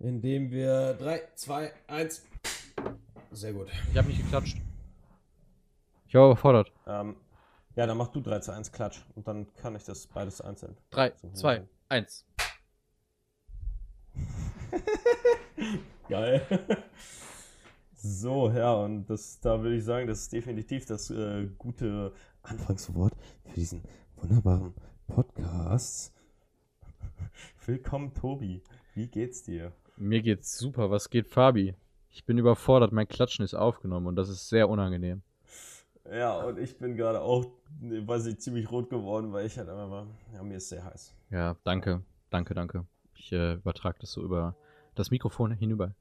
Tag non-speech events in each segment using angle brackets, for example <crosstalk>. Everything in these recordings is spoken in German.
Indem wir 3, 2, 1. Sehr gut. Ich habe nicht geklatscht. Ich war überfordert. Ähm, ja, dann mach du 3 zu 1 Klatsch und dann kann ich das beides einzeln. 3, So, 2, 1. <laughs> Geil. <laughs> So, ja, und das, da würde ich sagen, das ist definitiv das äh, gute Anfangswort für diesen wunderbaren Podcast. <laughs> Willkommen, Tobi. Wie geht's dir? Mir geht's super. Was geht, Fabi? Ich bin überfordert. Mein Klatschen ist aufgenommen und das ist sehr unangenehm. Ja, und ich bin gerade auch, weiß ich, ziemlich rot geworden, weil ich halt einfach mal, ja, mir ist sehr heiß. Ja, danke. Danke, danke. Ich äh, übertrage das so über das Mikrofon hinüber.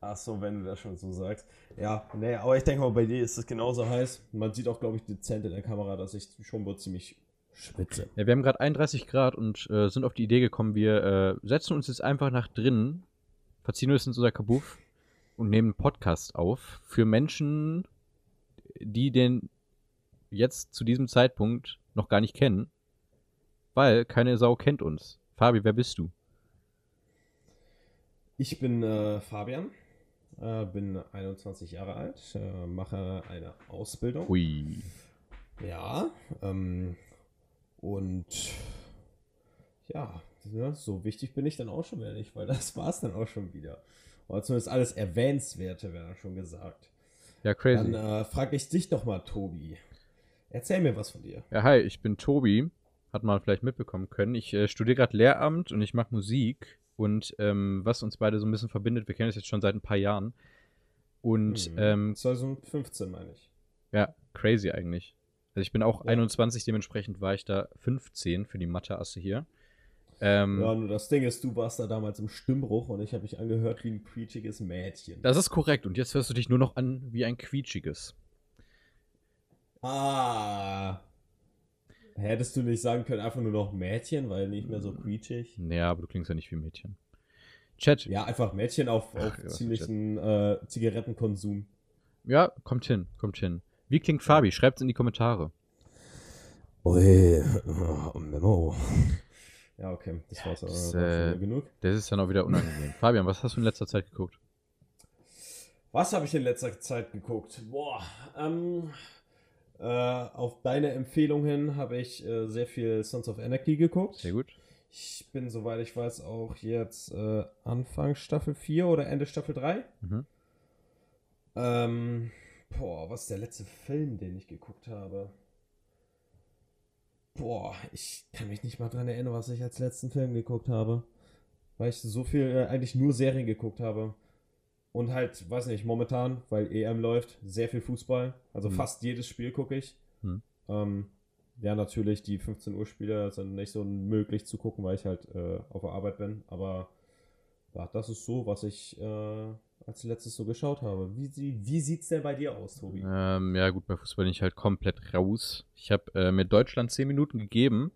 Ach so, wenn du das schon so sagst. Ja, nee, aber ich denke mal, bei dir ist es genauso heiß. Man sieht auch, glaube ich, dezent in der Kamera, dass ich schon wohl ziemlich schwitze. Ja, wir haben gerade 31 Grad und äh, sind auf die Idee gekommen, wir äh, setzen uns jetzt einfach nach drinnen, verziehen uns in unser Kabuff und nehmen einen Podcast auf für Menschen, die den jetzt zu diesem Zeitpunkt noch gar nicht kennen, weil keine Sau kennt uns. Fabi, wer bist du? Ich bin äh, Fabian, äh, bin 21 Jahre alt, äh, mache eine Ausbildung. Hui. Ja, ähm, und ja, ja, so wichtig bin ich dann auch schon wieder nicht, weil das <laughs> war es dann auch schon wieder. Oder zumindest alles Erwähnenswerte wäre dann schon gesagt. Ja, crazy. Dann äh, frage ich dich doch mal, Tobi. Erzähl mir was von dir. Ja, hi, ich bin Tobi. Hat man vielleicht mitbekommen können. Ich äh, studiere gerade Lehramt und ich mache Musik. Und ähm, was uns beide so ein bisschen verbindet, wir kennen uns jetzt schon seit ein paar Jahren. Und Hm, ähm, 2015 meine ich. ja, crazy eigentlich. Also ich bin auch Ja. 21, dementsprechend war ich da 15 für die Mathe-Asse hier. Ähm, Ja, nur das Ding ist, du warst da damals im Stimmbruch und ich habe mich angehört wie ein quietschiges Mädchen. Das ist korrekt. Und jetzt hörst du dich nur noch an wie ein quietschiges. Ah. Hättest du nicht sagen können, einfach nur noch Mädchen, weil nicht mehr so quietschig? Naja, aber du klingst ja nicht wie Mädchen. Chat. Ja, einfach Mädchen auf, Ach, auf ja, ziemlichen äh, Zigarettenkonsum. Ja, kommt hin, kommt hin. Wie klingt Fabi? Schreibt's in die Kommentare. Ui, oh, Memo. Ja, okay, das war's aber das, äh, wieder genug. Das ist dann auch wieder unangenehm. Fabian, was hast du in letzter Zeit geguckt? Was habe ich in letzter Zeit geguckt? Boah, ähm, äh, auf deine Empfehlung hin habe ich äh, sehr viel Sons of Anarchy geguckt. Sehr gut. Ich bin, soweit ich weiß, auch jetzt äh, Anfang Staffel 4 oder Ende Staffel 3. Mhm. Ähm, boah, was ist der letzte Film, den ich geguckt habe? Boah, ich kann mich nicht mal dran erinnern, was ich als letzten Film geguckt habe. Weil ich so viel, äh, eigentlich nur Serien geguckt habe. Und halt, weiß nicht, momentan, weil EM läuft, sehr viel Fußball. Also Hm. fast jedes Spiel gucke ich. Hm. Ähm, ja, natürlich, die 15 Uhr Spiele sind nicht so möglich zu gucken, weil ich halt äh, auf der Arbeit bin. Aber ja, das ist so, was ich äh, als letztes so geschaut habe. Wie, wie sieht's denn bei dir aus, Tobi? Ähm, ja, gut, bei Fußball bin ich halt komplett raus. Ich habe äh, mir Deutschland 10 Minuten gegeben,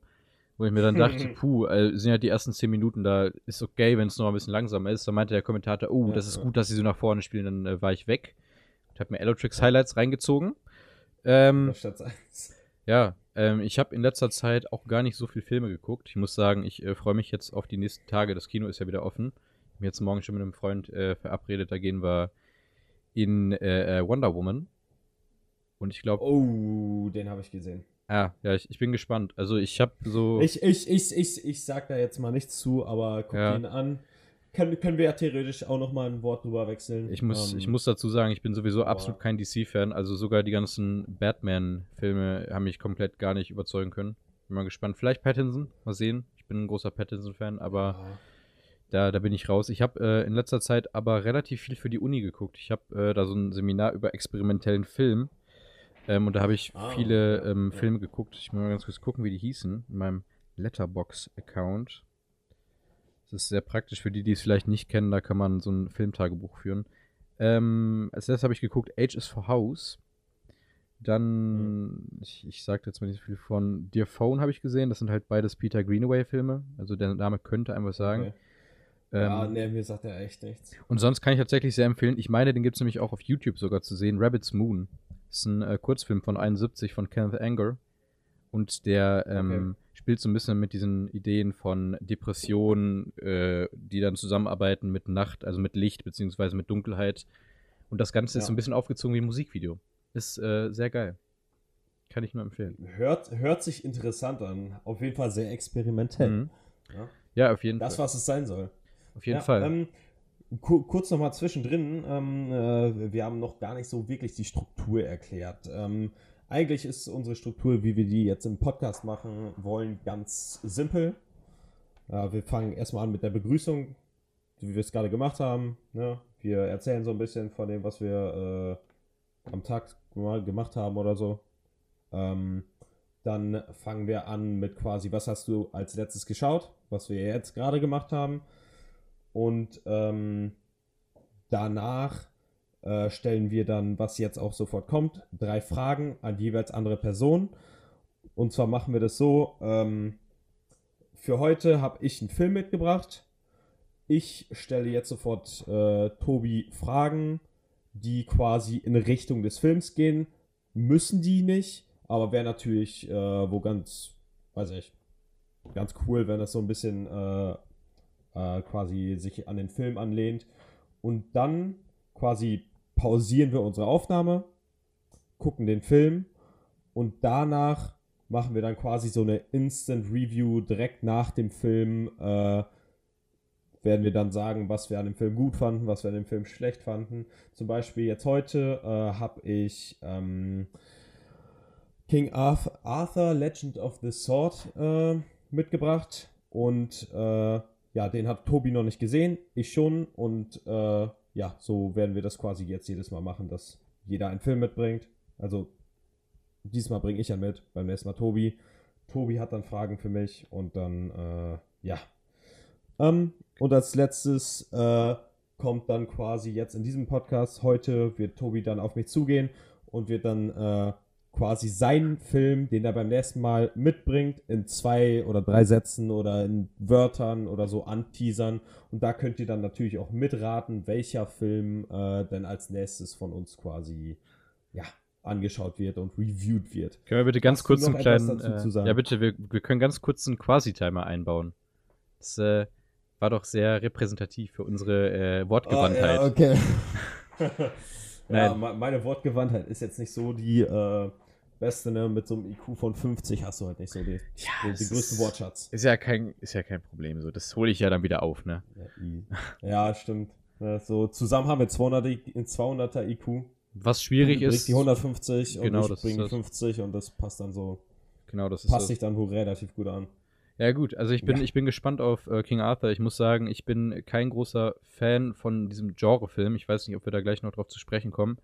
wo ich mir dann dachte, <laughs> puh, äh, sind ja die ersten 10 Minuten, da ist okay, wenn es noch ein bisschen langsamer ist. Da meinte der Kommentator, oh, Ja, das ist ja. gut, dass sie so nach vorne spielen. Dann äh, war ich weg und habe mir Elotrix Highlights reingezogen. Ähm, Statt eins. ja, ähm, ich habe in letzter Zeit auch gar nicht so viel Filme geguckt. Ich muss sagen, ich äh, freue mich jetzt auf die nächsten Tage. Das Kino ist ja wieder offen. Ich bin jetzt morgen schon mit einem Freund äh, verabredet. Da gehen wir in äh, äh, Wonder Woman. Und ich glaube, Oh, den habe ich gesehen. Ah, ja, ich, ich bin gespannt. Also ich habe so. Ich, ich, ich, ich, ich sag da jetzt mal nichts zu, aber guck Ja. ihn an. Können, können wir ja theoretisch auch noch mal ein Wort drüber wechseln. ich muss, Ähm, ich muss dazu sagen, ich bin sowieso aber- absolut kein DC-Fan. Also sogar die ganzen Batman-Filme haben mich komplett gar nicht überzeugen können. Bin mal gespannt. Vielleicht Pattinson, mal sehen. Ich bin ein großer Pattinson-Fan, aber ja. Da, da bin ich raus. Ich habe äh, in letzter Zeit aber relativ viel für die Uni geguckt. Ich habe äh, da so ein Seminar über experimentellen Film. Ähm, und da habe ich Ah, viele ja, ähm, ja. Filme geguckt. Ich muss mal ganz kurz gucken, wie die hießen. In meinem Letterbox-Account. Das ist sehr praktisch für die, die es vielleicht nicht kennen. Da kann man so ein Filmtagebuch führen. Ähm, als letztes habe ich geguckt Age is for House. Dann, ich, ich sagte jetzt mal nicht so viel von Dear Phone habe ich gesehen. Das sind halt beides Peter Greenaway-Filme. Also der Name könnte einem was sagen. Okay. Ähm, ja, ne, mir sagt er echt nichts. und sonst kann ich tatsächlich sehr empfehlen. Ich meine, den gibt es nämlich auch auf YouTube sogar zu sehen. Rabbit's Moon. Das ist ein äh, Kurzfilm von 71 von Kenneth Anger. Und der ähm, spielt so ein bisschen mit diesen Ideen von Depressionen, äh, die dann zusammenarbeiten mit Nacht, also mit Licht beziehungsweise mit Dunkelheit. Und das Ganze ist Ja. so ein bisschen aufgezogen wie ein Musikvideo. Ist äh, sehr geil. Kann ich nur empfehlen. Hört, hört sich interessant an. Auf jeden Fall sehr experimentell. Mhm. Ja. Ja, auf jeden Das, Fall. was es sein soll. Auf jeden ja, Fall. Ähm, ku kurz nochmal zwischendrin. Ähm, äh, wir haben noch gar nicht so wirklich die Struktur erklärt. Ähm, eigentlich ist unsere Struktur, wie wir die jetzt im Podcast machen wollen, ganz simpel. Ja, wir fangen erstmal an mit der Begrüßung, wie wir es gerade gemacht haben. Ne? Wir erzählen so ein bisschen von dem, was wir äh, am Tag mal gemacht haben oder so. Ähm, dann fangen wir an mit quasi, was hast du als letztes geschaut, was wir jetzt gerade gemacht haben. Und ähm, danach äh, stellen wir dann, was jetzt auch sofort kommt, drei Fragen an jeweils andere Personen. Und zwar machen wir das so, ähm, für heute habe ich einen Film mitgebracht. Ich stelle jetzt sofort äh, Tobi Fragen, die quasi in Richtung des Films gehen. Müssen die nicht, aber wäre natürlich äh, wo ganz, weiß ich, ganz cool, wenn das so ein bisschen äh, äh, quasi sich an den Film anlehnt. Und dann quasi pausieren wir unsere Aufnahme, gucken den Film und danach machen wir dann quasi so eine Instant Review direkt nach dem Film. Äh, werden wir dann sagen, was wir an dem Film gut fanden, was wir an dem Film schlecht fanden. Zum Beispiel jetzt heute äh, habe ich ähm, King Arthur, Legend of the Sword äh, mitgebracht und äh, ja, den hat Tobi noch nicht gesehen, ich schon und äh, ja, so werden wir das quasi jetzt jedes Mal machen, dass jeder einen Film mitbringt. Also diesmal bringe ich ja mit, beim nächsten Mal Tobi. Tobi hat dann Fragen für mich und dann äh, ja. Ähm, und als letztes äh, kommt dann quasi jetzt in diesem Podcast heute wird Tobi dann auf mich zugehen und wird dann äh, quasi seinen Film, den er beim nächsten Mal mitbringt, in zwei oder drei Sätzen oder in Wörtern oder so anteasern. Und da könnt ihr dann natürlich auch mitraten, welcher Film äh, denn als nächstes von uns quasi ja, angeschaut wird und reviewed wird. Können wir bitte ganz Hast kurz einen kleinen. Äh, ja, bitte, wir, wir können ganz kurz einen Quasi-Timer einbauen. Das äh, war doch sehr repräsentativ für unsere äh, Wortgewandtheit. Ah, ja, okay. <laughs> <laughs> ja, Nein. me- meine Wortgewandtheit ist jetzt nicht so die äh, beste, ne? Mit so einem IQ von 50 hast du halt nicht so die, Ja, den, den größten ist- Wortschatz. Ist ja kein, ist ja kein Problem. So, das hole ich ja dann wieder auf, ne? Ja, ja stimmt. Ja, so zusammen haben wir 200 I- 200er IQ. Was schwierig du bringst ist. die 150 Genau, und ich ist bringe das. 50 und das passt dann so, Genau, das ist passt das. sich dann wohl relativ gut an. Ja, gut, also ich bin, Ja. ich bin gespannt auf äh, King Arthur. Ich muss sagen, ich bin kein großer Fan von diesem Genrefilm. Ich weiß nicht, ob wir da gleich noch drauf zu sprechen kommen.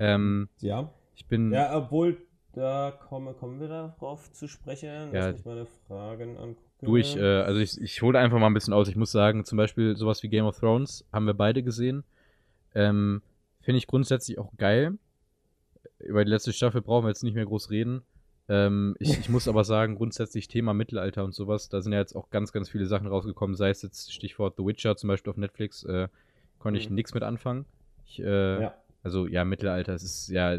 Ähm, Ja. ich bin. Ja, obwohl, da kommen, kommen wir darauf zu sprechen. Ja. Lass mich meine Fragen angucken. durch, äh, also ich, ich hole einfach mal ein bisschen aus. Ich muss sagen, zum Beispiel sowas wie Game of Thrones haben wir beide gesehen. Ähm, Finde ich grundsätzlich auch geil. Über die letzte Staffel brauchen wir jetzt nicht mehr groß reden. Ähm, ich, ich muss aber sagen, grundsätzlich Thema Mittelalter und sowas, da sind ja jetzt auch ganz, ganz viele Sachen rausgekommen, sei es jetzt Stichwort The Witcher zum Beispiel auf Netflix, äh, konnte ich Mhm. nichts mit anfangen. Ich, äh, ja. Also ja, Mittelalter, es ist ja,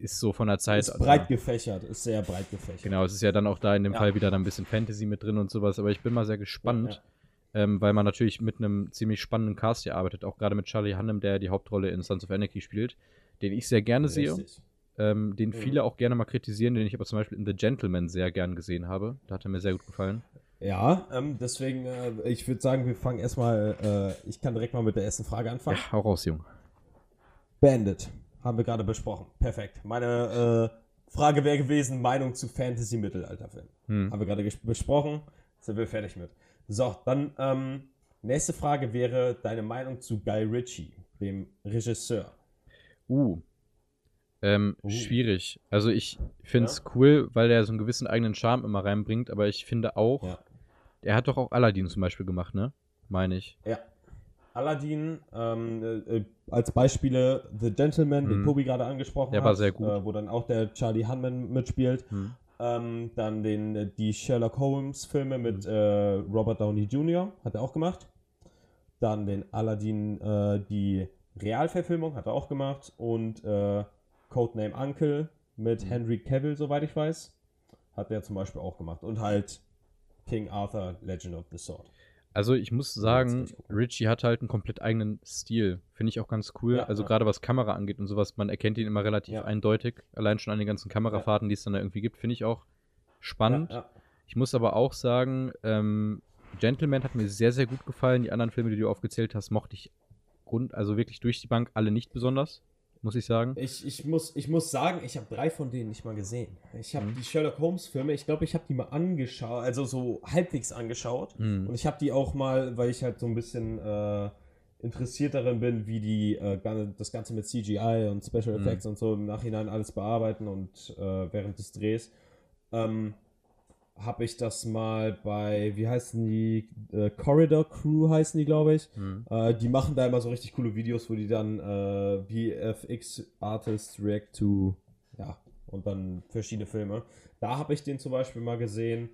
ist so von der Zeit. Ist breit gefächert, ist sehr breit gefächert. Genau, es ist ja dann auch da in dem Ja. Fall wieder dann ein bisschen Fantasy mit drin und sowas, aber ich bin mal sehr gespannt, Ähm, weil man natürlich mit einem ziemlich spannenden Cast hier arbeitet, auch gerade mit Charlie Hunnam, der die Hauptrolle in Sons of Anarchy spielt, den ich sehr gerne sehe, Richtig. ähm, den Mhm. viele auch gerne mal kritisieren, den ich aber zum Beispiel in The Gentleman sehr gern gesehen habe. Da hat er mir sehr gut gefallen. Ja, ähm, deswegen, äh, ich würde sagen, wir fangen erstmal, äh, ich kann direkt mal mit der ersten Frage anfangen. Ja, hau raus, Jung. Bandit, haben wir gerade besprochen. Perfekt. Meine äh, Frage wäre gewesen, Meinung zu Fantasy-Mittelalterfilmen. Hm. Haben wir gerade besprochen, sind wir fertig mit. So, dann ähm, nächste Frage wäre deine Meinung zu Guy Ritchie, dem Regisseur. Uh. Ähm, Uh. Schwierig. Also ich finde es Ja? cool, weil er so einen gewissen eigenen Charme immer reinbringt, aber ich finde auch, Ja. er hat doch auch Aladdin zum Beispiel gemacht, ne? Meine ich. Ja. Aladdin, ähm, äh, äh, als Beispiele The Gentleman, den Mhm. Tobi gerade angesprochen Der hat. war sehr gut. Äh, wo dann auch der Charlie Hunman mitspielt. Hm. Ähm, dann den, äh, die Sherlock Holmes-Filme mit Mhm. äh, Robert Downey Jr. hat er auch gemacht. Dann den Aladdin, äh, die Realverfilmung hat er auch gemacht. Und äh, Codename Uncle mit Mhm. Henry Cavill, soweit ich weiß. hat der zum Beispiel auch gemacht. Und halt King Arthur, Legend of the Sword. Also ich muss sagen, Richie hat halt einen komplett eigenen Stil. Finde ich auch ganz cool. Ja, also ja. gerade was Kamera angeht und sowas, man erkennt ihn immer relativ Ja. eindeutig. Allein schon an den ganzen Kamerafahrten, die es dann da irgendwie gibt, finde ich auch spannend. Ich muss aber auch sagen, ähm, Gentleman hat mir sehr, sehr gut gefallen. Die anderen Filme, die du aufgezählt hast, mochte ich Grund, also wirklich durch die Bank alle nicht besonders, muss ich sagen. Ich, ich, muss, ich muss sagen, ich habe drei von denen nicht mal gesehen. Ich habe Mhm. die Sherlock Holmes-Filme, ich glaube, ich habe die mal angeschaut, also so halbwegs angeschaut. Mhm. Und ich habe die auch mal, weil ich halt so ein bisschen äh, interessiert darin bin, wie die äh, das Ganze mit CGI und Special Mhm. Effects und so im Nachhinein alles bearbeiten und äh, während des Drehs. Ähm, habe ich das mal bei, wie heißen die, äh, Corridor Crew heißen die, glaube ich. Mhm. Äh, die machen da immer so richtig coole Videos, wo die dann äh, VFX-Artists react to, ja, und dann verschiedene Filme. Da habe ich den zum Beispiel mal gesehen.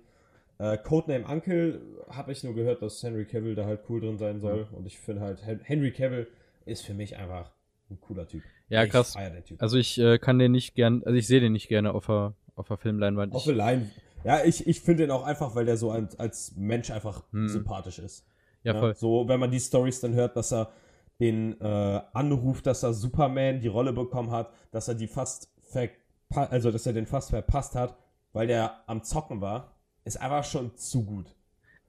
Äh, Codename Uncle habe ich nur gehört, dass Henry Cavill da halt cool drin sein soll. Und ich finde halt, Hen- Henry Cavill ist für mich einfach ein cooler Typ. Ja, ich krass. Typ. Also ich äh, kann den nicht gern, also ich sehe den nicht gerne auf der, auf der Filmleinwand. Auf der Line. Ja, ich, ich finde den auch einfach, weil der so als, als Mensch einfach Hm. sympathisch ist. ja, Ja, voll. So, wenn man die Stories dann hört, dass er den äh, anruft, dass er Superman die Rolle bekommen hat, dass er die fast also dass er den fast verpasst hat, weil der am Zocken war, ist einfach schon zu gut.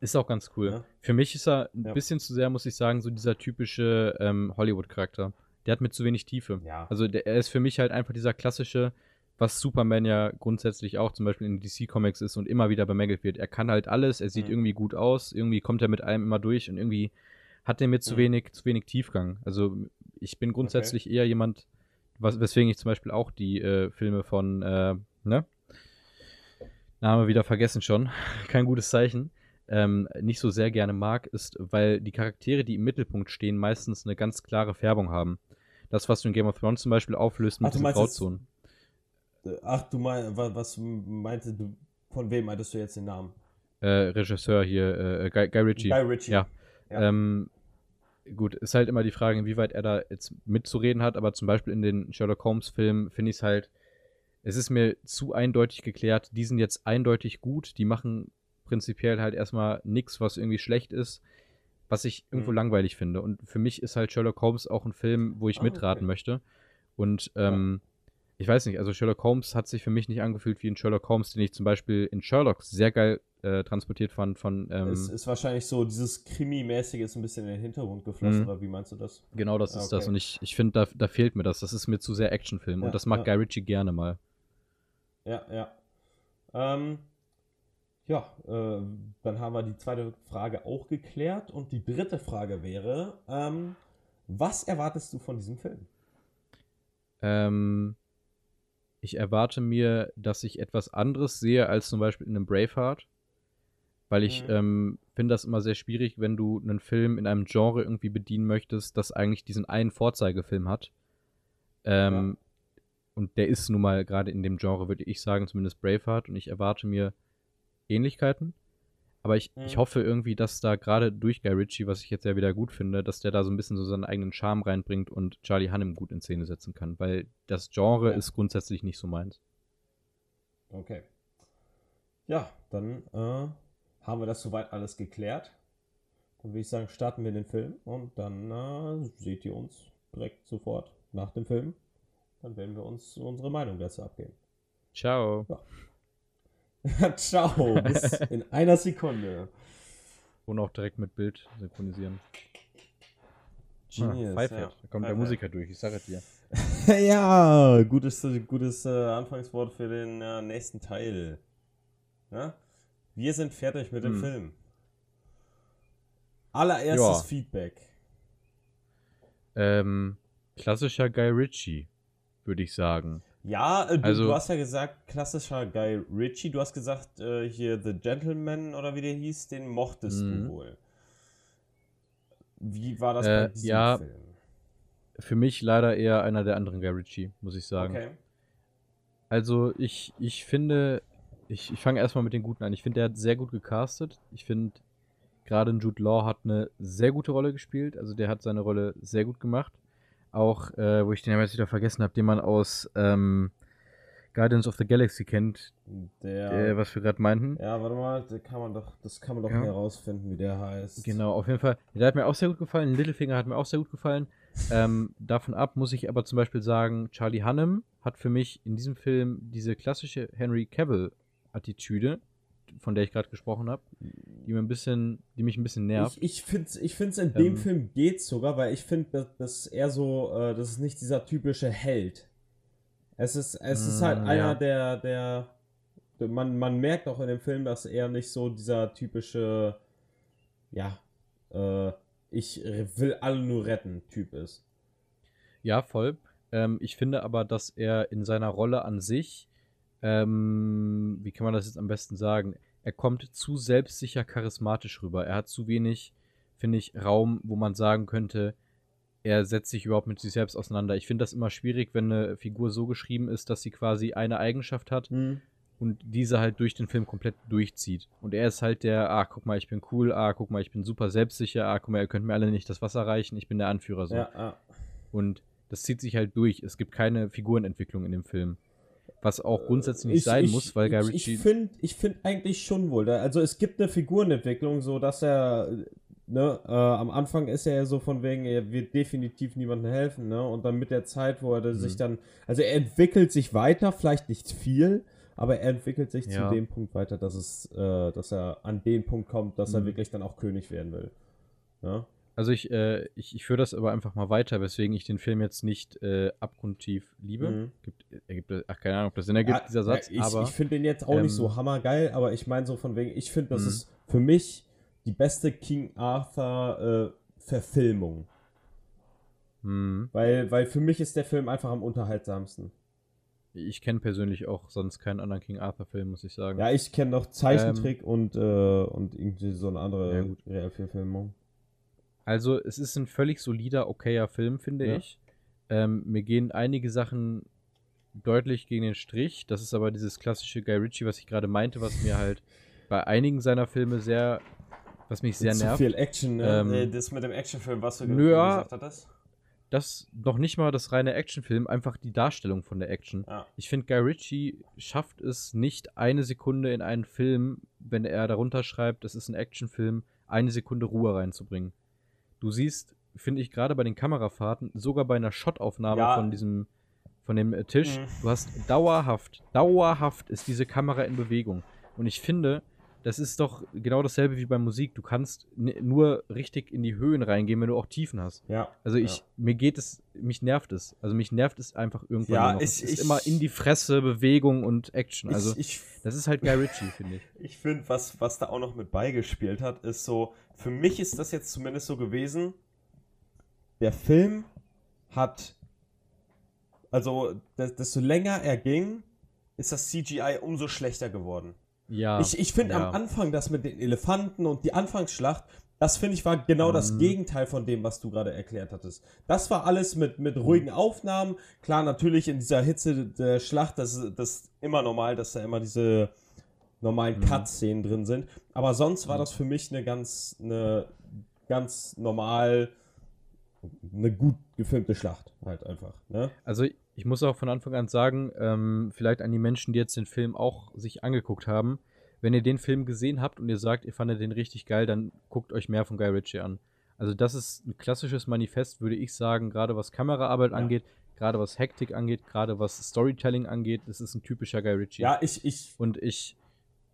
Ist auch ganz cool. Ja. Für mich ist er ein Ja. bisschen zu sehr, muss ich sagen, so dieser typische ähm, Hollywood-Charakter. Der hat mir zu wenig Tiefe. Ja. Also der, er ist für mich halt einfach dieser klassische, was Superman ja grundsätzlich auch zum Beispiel in DC-Comics ist und immer wieder bemängelt wird. Er kann halt alles, er sieht Mhm. irgendwie gut aus, irgendwie kommt er mit allem immer durch und irgendwie hat er mir zu Mhm. wenig, zu wenig Tiefgang. Also ich bin grundsätzlich eher jemand, was, weswegen ich zum Beispiel auch die äh, Filme von, äh, ne? Name wieder vergessen schon. <laughs> Kein gutes Zeichen. Ähm, nicht so sehr gerne mag, ist, weil die Charaktere, die im Mittelpunkt stehen, meistens eine ganz klare Färbung haben. Das, was du in Game of Thrones zum Beispiel auflöst mit Ach, jetzt- Grauzonen. Äh, Ach, du meinst, was meinte du, von wem meintest du jetzt den Namen? Äh, Regisseur hier, äh, Guy, Guy Ritchie. Guy Ritchie. Ja. Ja. Ähm, gut, ist halt immer die Frage, inwieweit er da jetzt mitzureden hat, aber zum Beispiel in den Sherlock Holmes-Filmen finde ich es halt, es ist mir zu eindeutig geklärt, die sind jetzt eindeutig gut, die machen prinzipiell halt erstmal nichts, was irgendwie schlecht ist, was ich irgendwo Mhm. langweilig finde. Und für mich ist halt Sherlock Holmes auch ein Film, wo ich Ah, mitraten okay. möchte. Und ähm, ich weiß nicht, also Sherlock Holmes hat sich für mich nicht angefühlt wie ein Sherlock Holmes, den ich zum Beispiel in Sherlock sehr geil äh, transportiert fand von ähm, es ist wahrscheinlich so, dieses Krimi-mäßige ist ein bisschen in den Hintergrund geflossen, Mhm. oder wie meinst du das? Genau, das Ah, ist das. okay. Und ich, ich finde, da, da fehlt mir das. Das ist mir zu sehr Actionfilm. Ja, und das mag ja. Guy Ritchie gerne mal. Ja, ja. Ähm, ja, äh, dann haben wir die zweite Frage auch geklärt. Und die dritte Frage wäre, ähm, was erwartest du von diesem Film? Ähm, ich erwarte mir, dass ich etwas anderes sehe als zum Beispiel in einem Braveheart. Weil ich Mhm. ähm, finde das immer sehr schwierig, wenn du einen Film in einem Genre irgendwie bedienen möchtest, das eigentlich diesen einen Vorzeigefilm hat. Ähm, Und der ist nun mal gerade in dem Genre, würde ich sagen, zumindest Braveheart. Und ich erwarte mir Ähnlichkeiten. Aber ich, ich Mhm. hoffe irgendwie, dass da gerade durch Guy Ritchie, was ich jetzt ja wieder gut finde, dass der da so ein bisschen so seinen eigenen Charme reinbringt und Charlie Hunnam gut in Szene setzen kann. Weil das Genre Ja. ist grundsätzlich nicht so meins. Okay. Ja, dann äh, haben wir das soweit alles geklärt. Dann würde ich sagen, starten wir den Film und dann äh, seht ihr uns direkt sofort nach dem Film. Dann werden wir uns unsere Meinung dazu abgeben. Ciao. <laughs> Ciao, bis <laughs> in einer Sekunde. Und auch direkt mit Bild synchronisieren. Genius, ah, ja. Da kommt der Pfeifert. Musiker durch, ich sage es dir. <laughs> ja, gutes, gutes äh, Anfangswort für den äh, nächsten Teil. Ja? Wir sind fertig mit dem Hm. Film. Allererstes Ja. Feedback. Ähm, klassischer Guy Ritchie, würde ich sagen. Ja, äh, du, Also- du hast ja gesagt, klassischer Guy Ritchie. Du hast gesagt, äh, hier The Gentleman oder wie der hieß, den mochtest Mhm. du wohl. Wie war das Äh, bei diesem ja, Film? Für mich leider eher einer der anderen Guy Ritchie, muss ich sagen. Okay. Also ich, ich finde, ich, ich fange erstmal mit den Guten an. Ich finde, der hat sehr gut gecastet. Ich finde, gerade Jude Law hat eine sehr gute Rolle gespielt. Also der hat seine Rolle sehr gut gemacht. Auch, äh, wo ich den jetzt wieder vergessen habe, den man aus ähm, Guardians of the Galaxy kennt, Der, äh, was wir gerade meinten. ja, warte mal, da kann man doch, das kann man doch Ja. herausfinden, wie der heißt. Genau, auf jeden Fall. Der hat mir auch sehr gut gefallen. Littlefinger hat mir auch sehr gut gefallen. Ähm, davon ab muss ich aber zum Beispiel sagen, Charlie Hunnam hat für mich in diesem Film diese klassische Henry Cavill-Attitüde, von der ich gerade gesprochen habe, die mir ein bisschen, die mich ein bisschen nervt. Ich, ich finde es ich find's in dem Ähm. Film geht's sogar, weil ich finde, dass, dass er so, äh, das ist nicht dieser typische Held. Es ist, es ist Mm, halt einer, ja. der, der, der man, man merkt auch in dem Film, dass er nicht so dieser typische, ja, äh, ich will alle nur retten Typ ist. Ja, voll. Ähm, ich finde aber, dass er in seiner Rolle an sich, ähm, wie kann man das jetzt am besten sagen, er kommt zu selbstsicher charismatisch rüber. Er hat zu wenig, finde ich, Raum, wo man sagen könnte, er setzt sich überhaupt mit sich selbst auseinander. Ich finde das immer schwierig, wenn eine Figur so geschrieben ist, dass sie quasi eine Eigenschaft hat und diese halt durch den Film komplett durchzieht. Und er ist halt der, ah, guck mal, ich bin cool, ah, guck mal, ich bin super selbstsicher, ah, guck mal, ihr könnt mir alle nicht das Wasser reichen, ich bin der Anführer so. Ja, ja. Und das zieht sich halt durch. Es gibt keine Figurenentwicklung in dem Film. Was auch grundsätzlich nicht sein muss, weil Guy ich, Ritchie. Ich finde ich find eigentlich schon wohl. Also es gibt eine Figurenentwicklung, so dass er, ne, äh, am Anfang ist er ja so von wegen, er wird definitiv niemandem helfen, ne? Und dann mit der Zeit, wo er da sich Mhm. dann, also er entwickelt sich weiter, vielleicht nicht viel, aber er entwickelt sich Ja. zu dem Punkt weiter, dass es, äh, dass er an den Punkt kommt, dass er Mhm. wirklich dann auch König werden will. Ja? Also ich, äh, ich, ich führe das aber einfach mal weiter, weswegen ich den Film jetzt nicht äh, abgrundtief liebe. Mhm. Gibt, ergibt, ach, keine Ahnung, ob das Sinn ergibt, Ja, dieser Satz, ja, ich, aber ich finde den jetzt auch nicht so ähm, hammergeil, aber ich meine so von wegen, ich finde, das Mhm. ist für mich die beste King Arthur äh, Verfilmung. hm, Weil, weil für mich ist der Film einfach am unterhaltsamsten. ich kenne persönlich auch sonst keinen anderen King Arthur-Film, muss ich sagen. Ja, ich kenne noch Zeichentrick und, äh, und irgendwie so eine Ja, andere gut. Realverfilmung. Also es ist ein völlig solider, okayer Film, finde Ja. ich. Ähm, mir gehen einige Sachen deutlich gegen den Strich. Das ist aber dieses klassische Guy Ritchie, was ich gerade meinte, was mir halt bei einigen seiner Filme sehr, was mich sehr Zu nervt. viel Action, ne? Ähm, Äh, das mit dem Actionfilm, was du nö, gesagt hattest. Das noch nicht mal das reine Actionfilm, einfach die Darstellung von der Action. Ja. Ich finde, Guy Ritchie schafft es nicht eine Sekunde in einen Film, wenn er darunter schreibt, es ist ein Actionfilm, eine Sekunde Ruhe reinzubringen. Du siehst, finde ich, gerade bei den Kamerafahrten, sogar bei einer Shotaufnahme Ja. von diesem, von dem äh, Tisch, Mhm. du hast dauerhaft, dauerhaft ist diese Kamera in Bewegung. Und ich finde, das ist doch genau dasselbe wie bei Musik. Du kannst nur richtig in die Höhen reingehen, wenn du auch Tiefen hast. Ja. Also ich, Ja. mir geht es, mich nervt es. Also mich nervt es einfach irgendwann Ja, noch. ich- es ist ich- immer in die Fresse, Bewegung und Action. Also ich, das ist halt Guy Ritchie, finde ich. <laughs> Ich finde, was, was da auch noch mit beigespielt hat, ist so, für mich ist das jetzt zumindest so gewesen, der Film hat, also des- desto länger er ging, ist das CGI umso schlechter geworden. Ja. ich ich finde ja. am Anfang das mit den Elefanten und die Anfangsschlacht, das finde ich war genau das Mhm. Gegenteil von dem, was du gerade erklärt hattest. Das war alles mit, mit ruhigen Aufnahmen. Klar, natürlich in dieser Hitze der Schlacht, das ist das ist immer normal, dass da immer diese normalen Mhm. Cut-Szenen drin sind. Aber sonst war Mhm. das für mich eine ganz, eine ganz normal, eine gut gefilmte Schlacht halt einfach. Ne? Also ich muss auch von Anfang an sagen, ähm, vielleicht an die Menschen, die jetzt den Film auch sich angeguckt haben, wenn ihr den Film gesehen habt und ihr sagt, ihr fandet den richtig geil, dann guckt euch mehr von Guy Ritchie an. Also das ist ein klassisches Manifest, würde ich sagen, gerade was Kameraarbeit Ja. angeht, gerade was Hektik angeht, gerade was Storytelling angeht, das ist ein typischer Guy Ritchie. Ja, ich, ich, Und ich,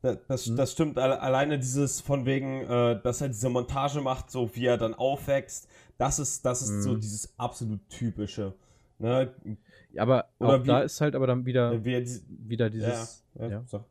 Da- Das, Hm? das stimmt, alle- alleine dieses von wegen, äh, dass er diese Montage macht, so wie er dann aufwächst, das ist, das ist so Mhm. dieses absolut typische. Ne? Aber Oder auch wie- da ist halt aber dann wieder, Wie er die, wieder dieses, ja, ja, ja. So.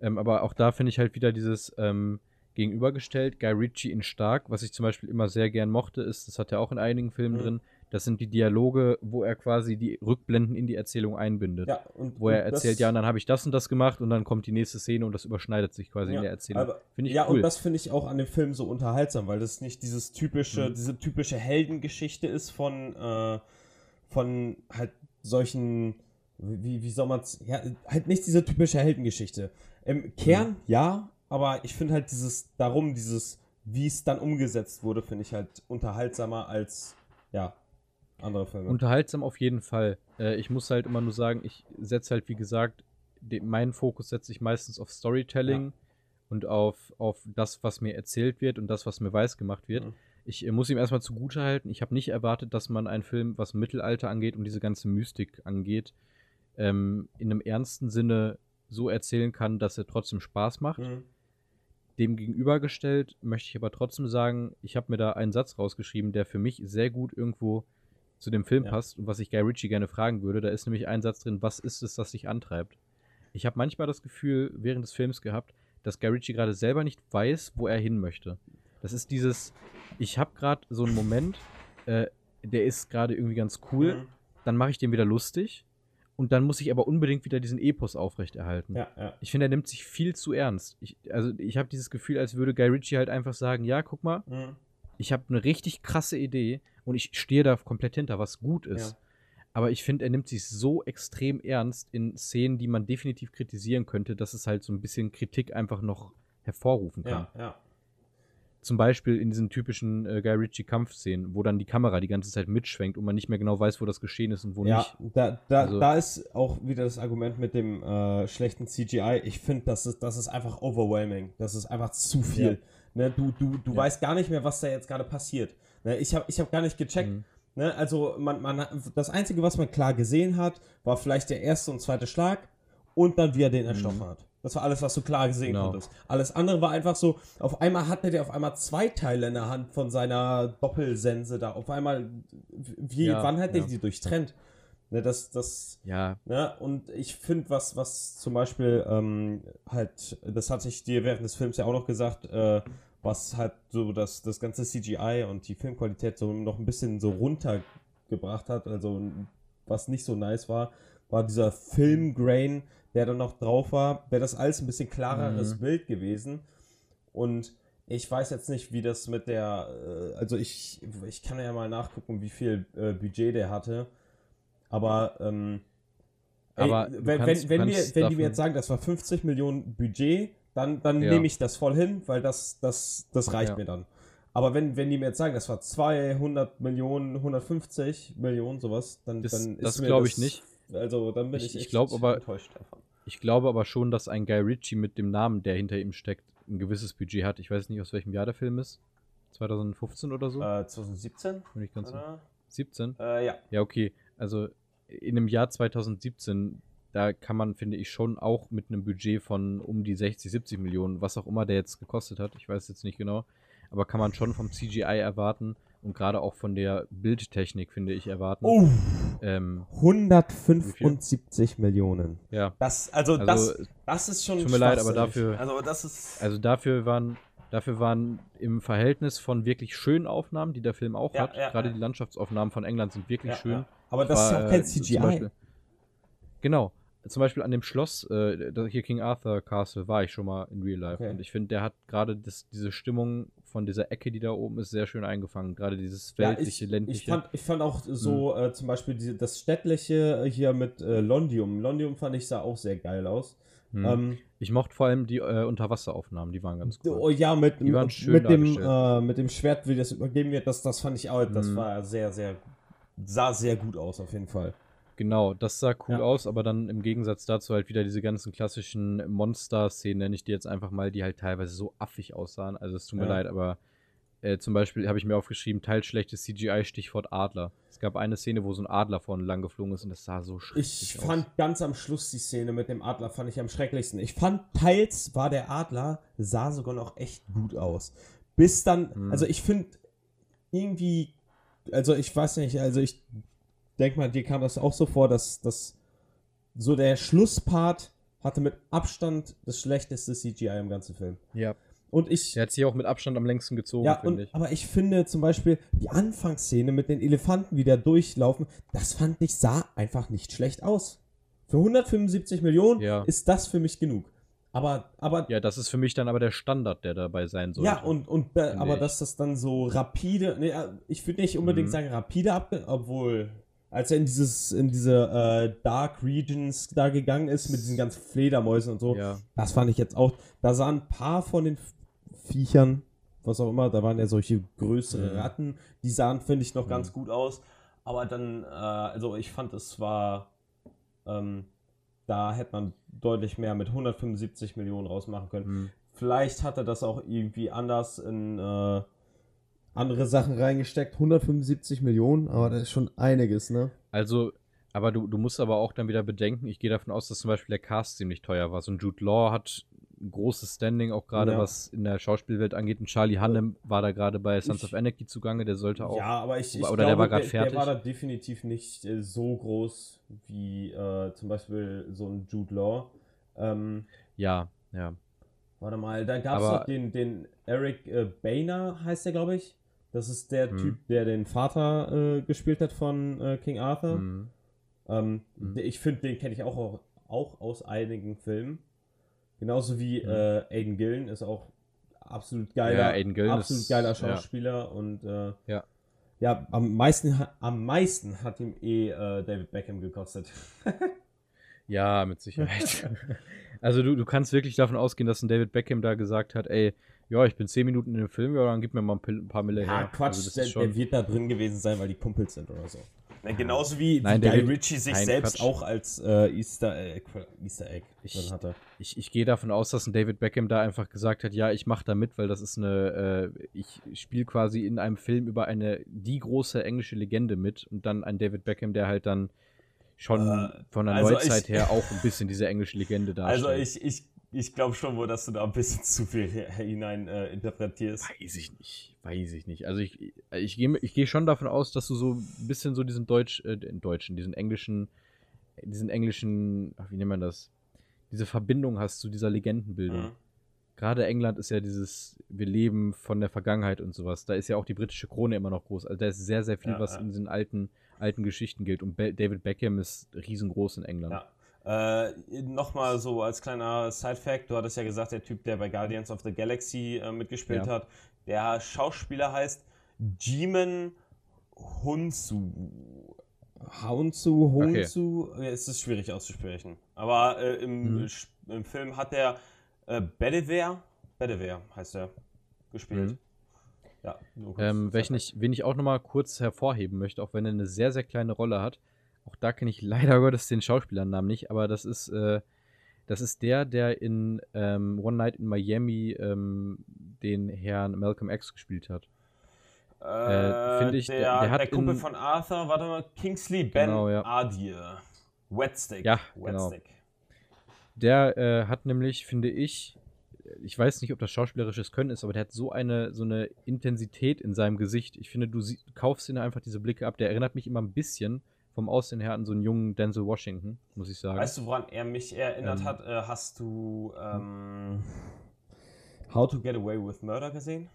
Ähm, aber auch da finde ich halt wieder dieses ähm, gegenübergestellt, Guy Ritchie in stark, was ich zum Beispiel immer sehr gern mochte, ist, das hat er auch in einigen Filmen Mhm. drin, das sind die Dialoge, wo er quasi die Rückblenden in die Erzählung einbindet. Ja, und, Wo er und erzählt, ja, und dann habe ich das und das gemacht und dann kommt die nächste Szene und das überschneidet sich quasi Ja, in der Erzählung. aber- ich ja, cool. und das finde ich auch an dem Film so unterhaltsam, weil das nicht dieses typische, Mhm. diese typische Heldengeschichte ist von, äh, von halt solchen, wie, wie soll man es, ja, halt nicht diese typische Heldengeschichte. Im Kern, ja, aber ich finde halt dieses, darum, dieses, wie es dann umgesetzt wurde, finde ich halt unterhaltsamer als, ja, andere Filme. Unterhaltsam auf jeden Fall. Äh, ich muss halt immer nur sagen, ich setze halt, wie gesagt, den, meinen Fokus setze ich meistens auf Storytelling Ja. und auf, auf das, was mir erzählt wird und das, was mir weiß gemacht wird. Mhm. Ich äh, muss ihm erstmal zugute halten, ich habe nicht erwartet, dass man einen Film, was Mittelalter angeht und diese ganze Mystik angeht, ähm, in einem ernsten Sinne so erzählen kann, dass er trotzdem Spaß macht. Mhm. Dem gegenübergestellt möchte ich aber trotzdem sagen, ich habe mir da einen Satz rausgeschrieben, der für mich sehr gut irgendwo zu dem Film Ja. passt und was ich Guy Ritchie gerne fragen würde. Da ist nämlich ein Satz drin, was ist es, das dich antreibt? Ich habe manchmal das Gefühl während des Films gehabt, dass Guy Ritchie gerade selber nicht weiß, wo er hin möchte. Das ist dieses, ich habe gerade so einen Moment, äh, der ist gerade irgendwie ganz cool, Mhm. dann mache ich den wieder lustig und dann muss ich aber unbedingt wieder diesen Epos aufrechterhalten. Ja, ja. Ich finde, er nimmt sich viel zu ernst. Ich, also ich habe dieses Gefühl, als würde Guy Ritchie halt einfach sagen, ja, guck mal, Mhm. ich habe eine richtig krasse Idee und ich stehe da komplett hinter, was gut ist. Ja. Aber ich finde, er nimmt sich so extrem ernst in Szenen, die man definitiv kritisieren könnte, dass es halt so ein bisschen Kritik einfach noch hervorrufen kann. Ja, ja. Zum Beispiel in diesen typischen äh, Guy Ritchie-Kampfszenen, wo dann die Kamera die ganze Zeit mitschwenkt und man nicht mehr genau weiß, wo das geschehen ist und wo ja, nicht. da, da, Also- da ist auch wieder das Argument mit dem äh, schlechten CGI. Ich finde, das ist, das ist einfach overwhelming. Das ist einfach zu viel. Ne, du du, du Ja. weißt gar nicht mehr, was da jetzt gerade passiert. Ne, ich habe ich hab gar nicht gecheckt. Mhm. Ne, also man, man, das Einzige, was man klar gesehen hat, war vielleicht der erste und zweite Schlag und dann, wie er den erstochen hat. Das war alles, was du klar gesehen. Genau. konntest. Alles andere war einfach so, auf einmal hatte der auf einmal zwei Teile in der Hand von seiner Doppelsense da. Auf einmal, wie, Ja, wann hat er ja. die durchtrennt? Ne, das, das, Ja, Ne? Und ich finde, was, was zum Beispiel ähm, halt, das hatte ich dir während des Films ja auch noch gesagt, äh, was halt so das, das ganze CGI und die Filmqualität so noch ein bisschen so runtergebracht hat, also was nicht so nice war, war dieser Filmgrain, der dann noch drauf war, wäre das alles ein bisschen klareres Mhm. Bild gewesen. Und ich weiß jetzt nicht, wie das mit der, äh, also ich, ich kann ja mal nachgucken, wie viel äh, Budget der hatte. Aber, ähm, Aber wenn, kannst- wenn, wir, wenn die mir jetzt sagen, das war 50 Millionen Budget, dann, dann Ja. nehme ich das voll hin, weil das, das, das reicht Ja. mir dann. Aber wenn, wenn die mir jetzt sagen, das war 200 Millionen, 150 Millionen, sowas, dann, Das- dann das mir glaub ich nicht. Also dann bin Ich- ich, ich echt glaub aber- enttäuscht davon. Ich glaube aber schon, dass ein Guy Ritchie mit dem Namen, der hinter ihm steckt, ein gewisses Budget hat. Ich weiß nicht, aus welchem Jahr der Film ist. 2015 oder so? Äh, 2017? Bin ich ganz Oder? 17? Äh, ja. Ja, okay. Also in einem Jahr 2017, da kann man, finde ich, schon auch mit einem Budget von um die 60, 70 Millionen, was auch immer der jetzt gekostet hat, ich weiß jetzt nicht genau, aber kann man schon vom CGI erwarten und gerade auch von der Bildtechnik, finde ich, erwarten. Oh, Ähm, 175 Millionen. ja, Das, also, also das, das ist schon tut mir leid, aber dafür- Also das ist. Also dafür waren, dafür waren im Verhältnis von wirklich schönen Aufnahmen, die der Film auch Ja, hat, ja, gerade ja. die Landschaftsaufnahmen von England sind wirklich ja, schön. ja. Aber das War, ist auch kein äh, CGI. Beispiel, genau. Zum Beispiel an dem Schloss, äh, hier King Arthur Castle, war ich schon mal in Real Life. Okay. Und ich finde, der hat gerade diese Stimmung von dieser Ecke, die da oben ist, sehr schön eingefangen. Gerade dieses Ja, weltliche, ich, ländliche. ich, fand, ich fand auch so Hm. äh, zum Beispiel diese, das städtliche hier mit äh, Londium. Londium fand ich sah auch sehr geil aus. Hm. Ähm, ich mochte vor allem die äh, Unterwasseraufnahmen, die waren ganz cool. oh, ja, mit, Die waren mit, schön mit, dem, äh, mit dem Schwert, wie das übergeben wird, das, das fand ich auch, das Hm. war sehr, sehr, sah sehr gut aus auf jeden Fall. Genau, das sah cool Ja. aus, aber dann im Gegensatz dazu halt wieder diese ganzen klassischen Monster-Szenen, nenne ich die jetzt einfach mal, die halt teilweise so affig aussahen. Also es tut mir Ja. leid, aber äh, zum Beispiel habe ich mir aufgeschrieben, teils schlechtes CGI, Stichwort Adler. Es gab eine Szene, wo so ein Adler vorne lang geflogen ist und das sah so schrecklich Ich aus. fand ganz am Schluss die Szene mit dem Adler fand ich am schrecklichsten. Ich fand teils war der Adler sah sogar noch echt gut aus. Bis dann, Hm. also ich finde irgendwie, also ich weiß nicht, also ich denk mal, dir kam das auch so vor, dass dass so der Schlusspart hatte mit Abstand das schlechteste CGI im ganzen Film. Ja, Und ich der hat sich auch mit Abstand am längsten gezogen, ja, finde und, ich. aber ich finde zum Beispiel die Anfangsszene mit den Elefanten, wie da durchlaufen, das fand ich, sah einfach nicht schlecht aus. Für 175 Millionen Ja. ist das für mich genug. Aber, aber, ja, Ja, das ist für mich dann aber der Standard, der dabei sein sollte. und, und Finde aber ich. dass das dann so rapide, nee, ich würde nicht unbedingt Mhm. sagen rapide ab, obwohl, als er in dieses, in diese äh, Dark Regions da gegangen ist mit diesen ganzen Fledermäusen und so, Ja, das fand ich jetzt auch. Da sahen ein paar von den Viechern, was auch immer, da waren ja solche größere Mhm. Ratten, die sahen, finde ich, noch Mhm. ganz gut aus. aber dann, äh, also ich fand, es war, ähm, da hätte man deutlich mehr mit 175 Millionen rausmachen können. Hm. Vielleicht hat er das auch irgendwie anders in äh, andere Sachen reingesteckt. 175 Millionen, aber das ist schon einiges, ne? Also, aber du, du musst aber auch dann wieder bedenken, ich gehe davon aus, dass zum Beispiel der Cast ziemlich teuer war. So ein Jude Law hat ein großes Standing, auch gerade Ja. was in der Schauspielwelt angeht. Und Charlie Hannem war da gerade bei Sons Ich- of Anarchy zugange, der sollte auch. Ja, aber ich, ich Oder der glaube, war grad der, fertig. der war da definitiv nicht äh, so groß wie äh, zum Beispiel so ein Jude Law. Ähm, Ja, ja. warte mal, da gab es noch den, den Eric äh, Boehner, heißt der, glaube ich. Das ist der Hm. Typ, der den Vater äh, gespielt hat von äh, King Arthur. Mhm. Ähm, Mhm. Ich finde, den kenne ich auch, auch, aus einigen Filmen. Genauso wie Mhm. äh, Aiden Gillen ist auch absolut geiler, Ja, Aiden Gillen absolut ist- geiler ja. Schauspieler und äh, Ja. ja, am meisten, am meisten hat ihm eh äh, David Beckham gekostet. <laughs> Ja, mit Sicherheit. <laughs> also du, du kannst wirklich davon ausgehen, dass ein David Beckham da gesagt hat, ey, ja, ich bin zehn Minuten in dem Film, ja, dann gib mir mal ein, paar Mille Ja, her. Quatsch, Also der, schon, der wird da drin gewesen sein, weil die Kumpels sind oder so. Ja, genauso wie, Nein, wie der Guy Ritchie sich nein, selbst Quatsch. auch als äh, Easter, Egg, Easter Egg Ich- drin hatte. ich, ich gehe davon aus, dass ein David Beckham da einfach gesagt hat, ja, ich mache da mit, weil das ist eine, äh, ich spiele quasi in einem Film über eine, die große englische Legende mit und dann ein David Beckham, der halt dann schon Äh, von der also Neuzeit ich- her auch ein bisschen diese englische Legende <laughs> darstellt. Also ich, ich, ich glaube schon wohl, dass du da ein bisschen <laughs> zu viel hinein äh, interpretierst. Weiß ich nicht. Weiß ich nicht. Also ich, ich gehe ich geh schon davon aus, dass du so ein bisschen so diesen Deutsch, äh, deutschen, diesen englischen, diesen englischen, ach, wie nennt man das? Diese Verbindung hast zu dieser Legendenbildung. Mhm. Gerade England ist ja dieses, wir leben von der Vergangenheit und sowas. Da ist ja auch die britische Krone immer noch groß. Also da ist sehr, sehr viel, Ja, was ja. in diesen alten, alten Geschichten gilt. Und Be David Beckham ist riesengroß in England. Ja. Äh, Nochmal so als kleiner Side-Fact: Du hattest ja gesagt, der Typ, der bei Guardians of the Galaxy äh, mitgespielt Ja. hat, der Schauspieler heißt Jimin Hunsu. Hunsu, Hunsu, ja, es ist schwierig auszusprechen. Aber äh, im, Mhm. Im Film hat der äh, Bedivere, Bedivere heißt er, gespielt. Mhm. Ja, Ähm, welchen ich, wen ich auch nochmal kurz hervorheben möchte, auch wenn er eine sehr, sehr kleine Rolle hat. Auch da kenne ich leider <laughs> Gottes den Schauspielernamen nicht, aber das ist, äh, das ist der, der in ähm, One Night in Miami ähm, den Herrn Malcolm X gespielt hat. Äh, finde ich, der, der- der hat der Kumpel in- von Arthur, warte mal, Kingsley Ben Genau, ja. Adir. Wetstick. Ja, genau. Der äh, hat nämlich, finde ich, ich weiß nicht, ob das schauspielerisches Können ist, aber der hat so eine, so eine Intensität in seinem Gesicht. Ich finde, du sie, kaufst ihn einfach diese Blicke ab. Der erinnert mich immer ein bisschen vom Aussehen her an so einen jungen Denzel Washington, muss ich sagen. Weißt du, woran er mich erinnert Ähm. hat? Äh, hast du ähm, How to Get Away with Murder gesehen?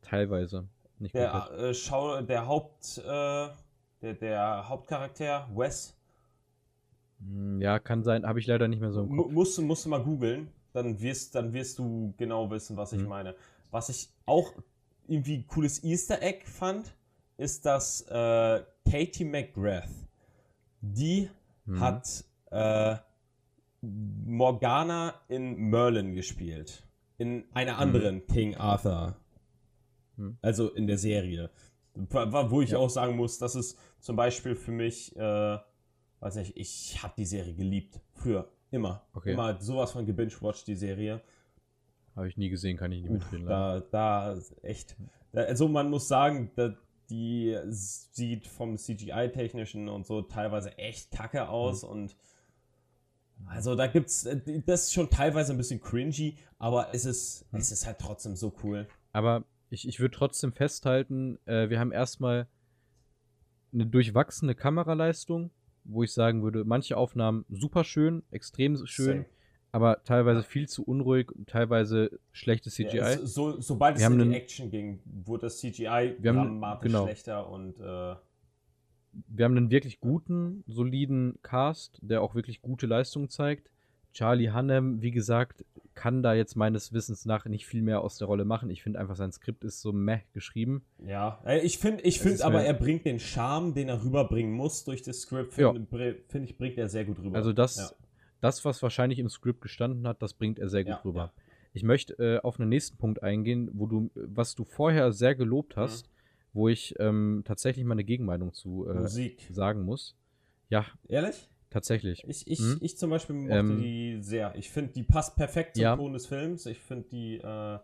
Teilweise. Nicht Der, äh, Schau, der Haupt, äh, der, der Hauptcharakter, Wes, Hm, Ja, kann sein, habe ich leider nicht mehr so im Kopf. musst, du- musst du mal googeln, dann wirst, dann wirst du genau wissen, was ich Mhm. meine. Was ich auch irgendwie cooles Easter Egg fand, ist, dass äh, Katie McGrath, die Mhm. hat äh, Morgana in Merlin gespielt. In einer anderen King Arthur. Mhm. Also in der Serie. Wo ich Ja. auch sagen muss, das ist zum Beispiel für mich, äh, weiß nicht, ich habe die Serie geliebt. Früher. Immer. Okay. Immer sowas von gebingewatcht, die Serie. Habe ich nie gesehen, kann ich nicht mitreden. da, da, echt. Da, also man muss sagen, da, die sieht vom CGI-Technischen und so teilweise echt kacke aus und also da gibt's, das ist schon teilweise ein bisschen cringy, aber es ist, Hm. es ist halt trotzdem so cool. Aber ich, ich würde trotzdem festhalten, äh, wir haben erstmal eine durchwachsene Kameraleistung, wo ich sagen würde, manche Aufnahmen super schön, extrem schön, Same. Aber teilweise viel zu unruhig und teilweise schlechtes CGI. Ja, es- so, sobald Wir es in die einen- Action ging, wurde das CGI Wir haben- dramatisch genau. schlechter und äh, wir haben einen wirklich guten, soliden Cast, der auch wirklich gute Leistungen zeigt. Charlie Hannem, wie gesagt, kann da jetzt meines Wissens nach nicht viel mehr aus der Rolle machen. Ich finde einfach, sein Skript ist so meh geschrieben. Ja, äh, ich finde, ich ist aber, er bringt den Charme, den er rüberbringen muss durch das Script, Ja. finde br- finde ich, bringt er sehr gut rüber. Also das, Ja. Das, was wahrscheinlich im Skript gestanden hat, das bringt er sehr gut Ja, rüber. ja. Ich möchte äh, auf einen nächsten Punkt eingehen, wo du, was du vorher sehr gelobt hast, wo ich ähm, tatsächlich mal eine Gegenmeinung zu äh, Musik. sagen muss. Ja, Ehrlich? tatsächlich. Ich, ich, Hm? ich zum Beispiel mochte Ähm, die sehr. Ich finde, die passt perfekt zum Ja. Ton des Films. Ich finde, die, äh,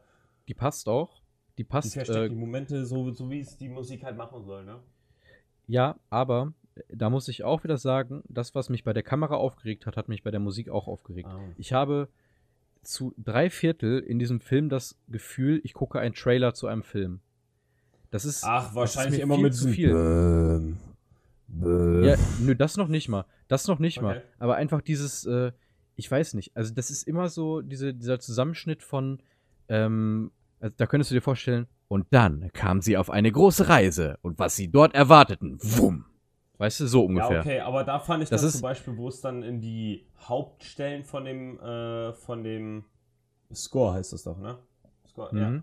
Die passt auch. Die die passt, versteckt äh, die Momente so, so wie es die Musik halt machen soll, ne? ja, aber da muss ich auch wieder sagen, das, was mich bei der Kamera aufgeregt hat, hat mich bei der Musik auch aufgeregt. Ah. Ich habe zu drei Viertel in diesem Film das Gefühl, ich gucke einen Trailer zu einem Film. Das ist, Ach, ist wahrscheinlich mir immer viel mit zu viel. Bäm, bäm. Ja, nö, das noch nicht mal. Das noch nicht mal. Okay. Aber einfach dieses, äh, ich weiß nicht, also das ist immer so diese, dieser Zusammenschnitt von, ähm, also da könntest du dir vorstellen, und dann kam sie auf eine große Reise und was sie dort erwarteten, wumm. Weißt du, so ungefähr. Ja, okay, aber da fand ich Das ist- zum Beispiel, wo es dann in die Hauptstellen von dem, äh, von dem Score heißt es doch, ne? Score, Mhm.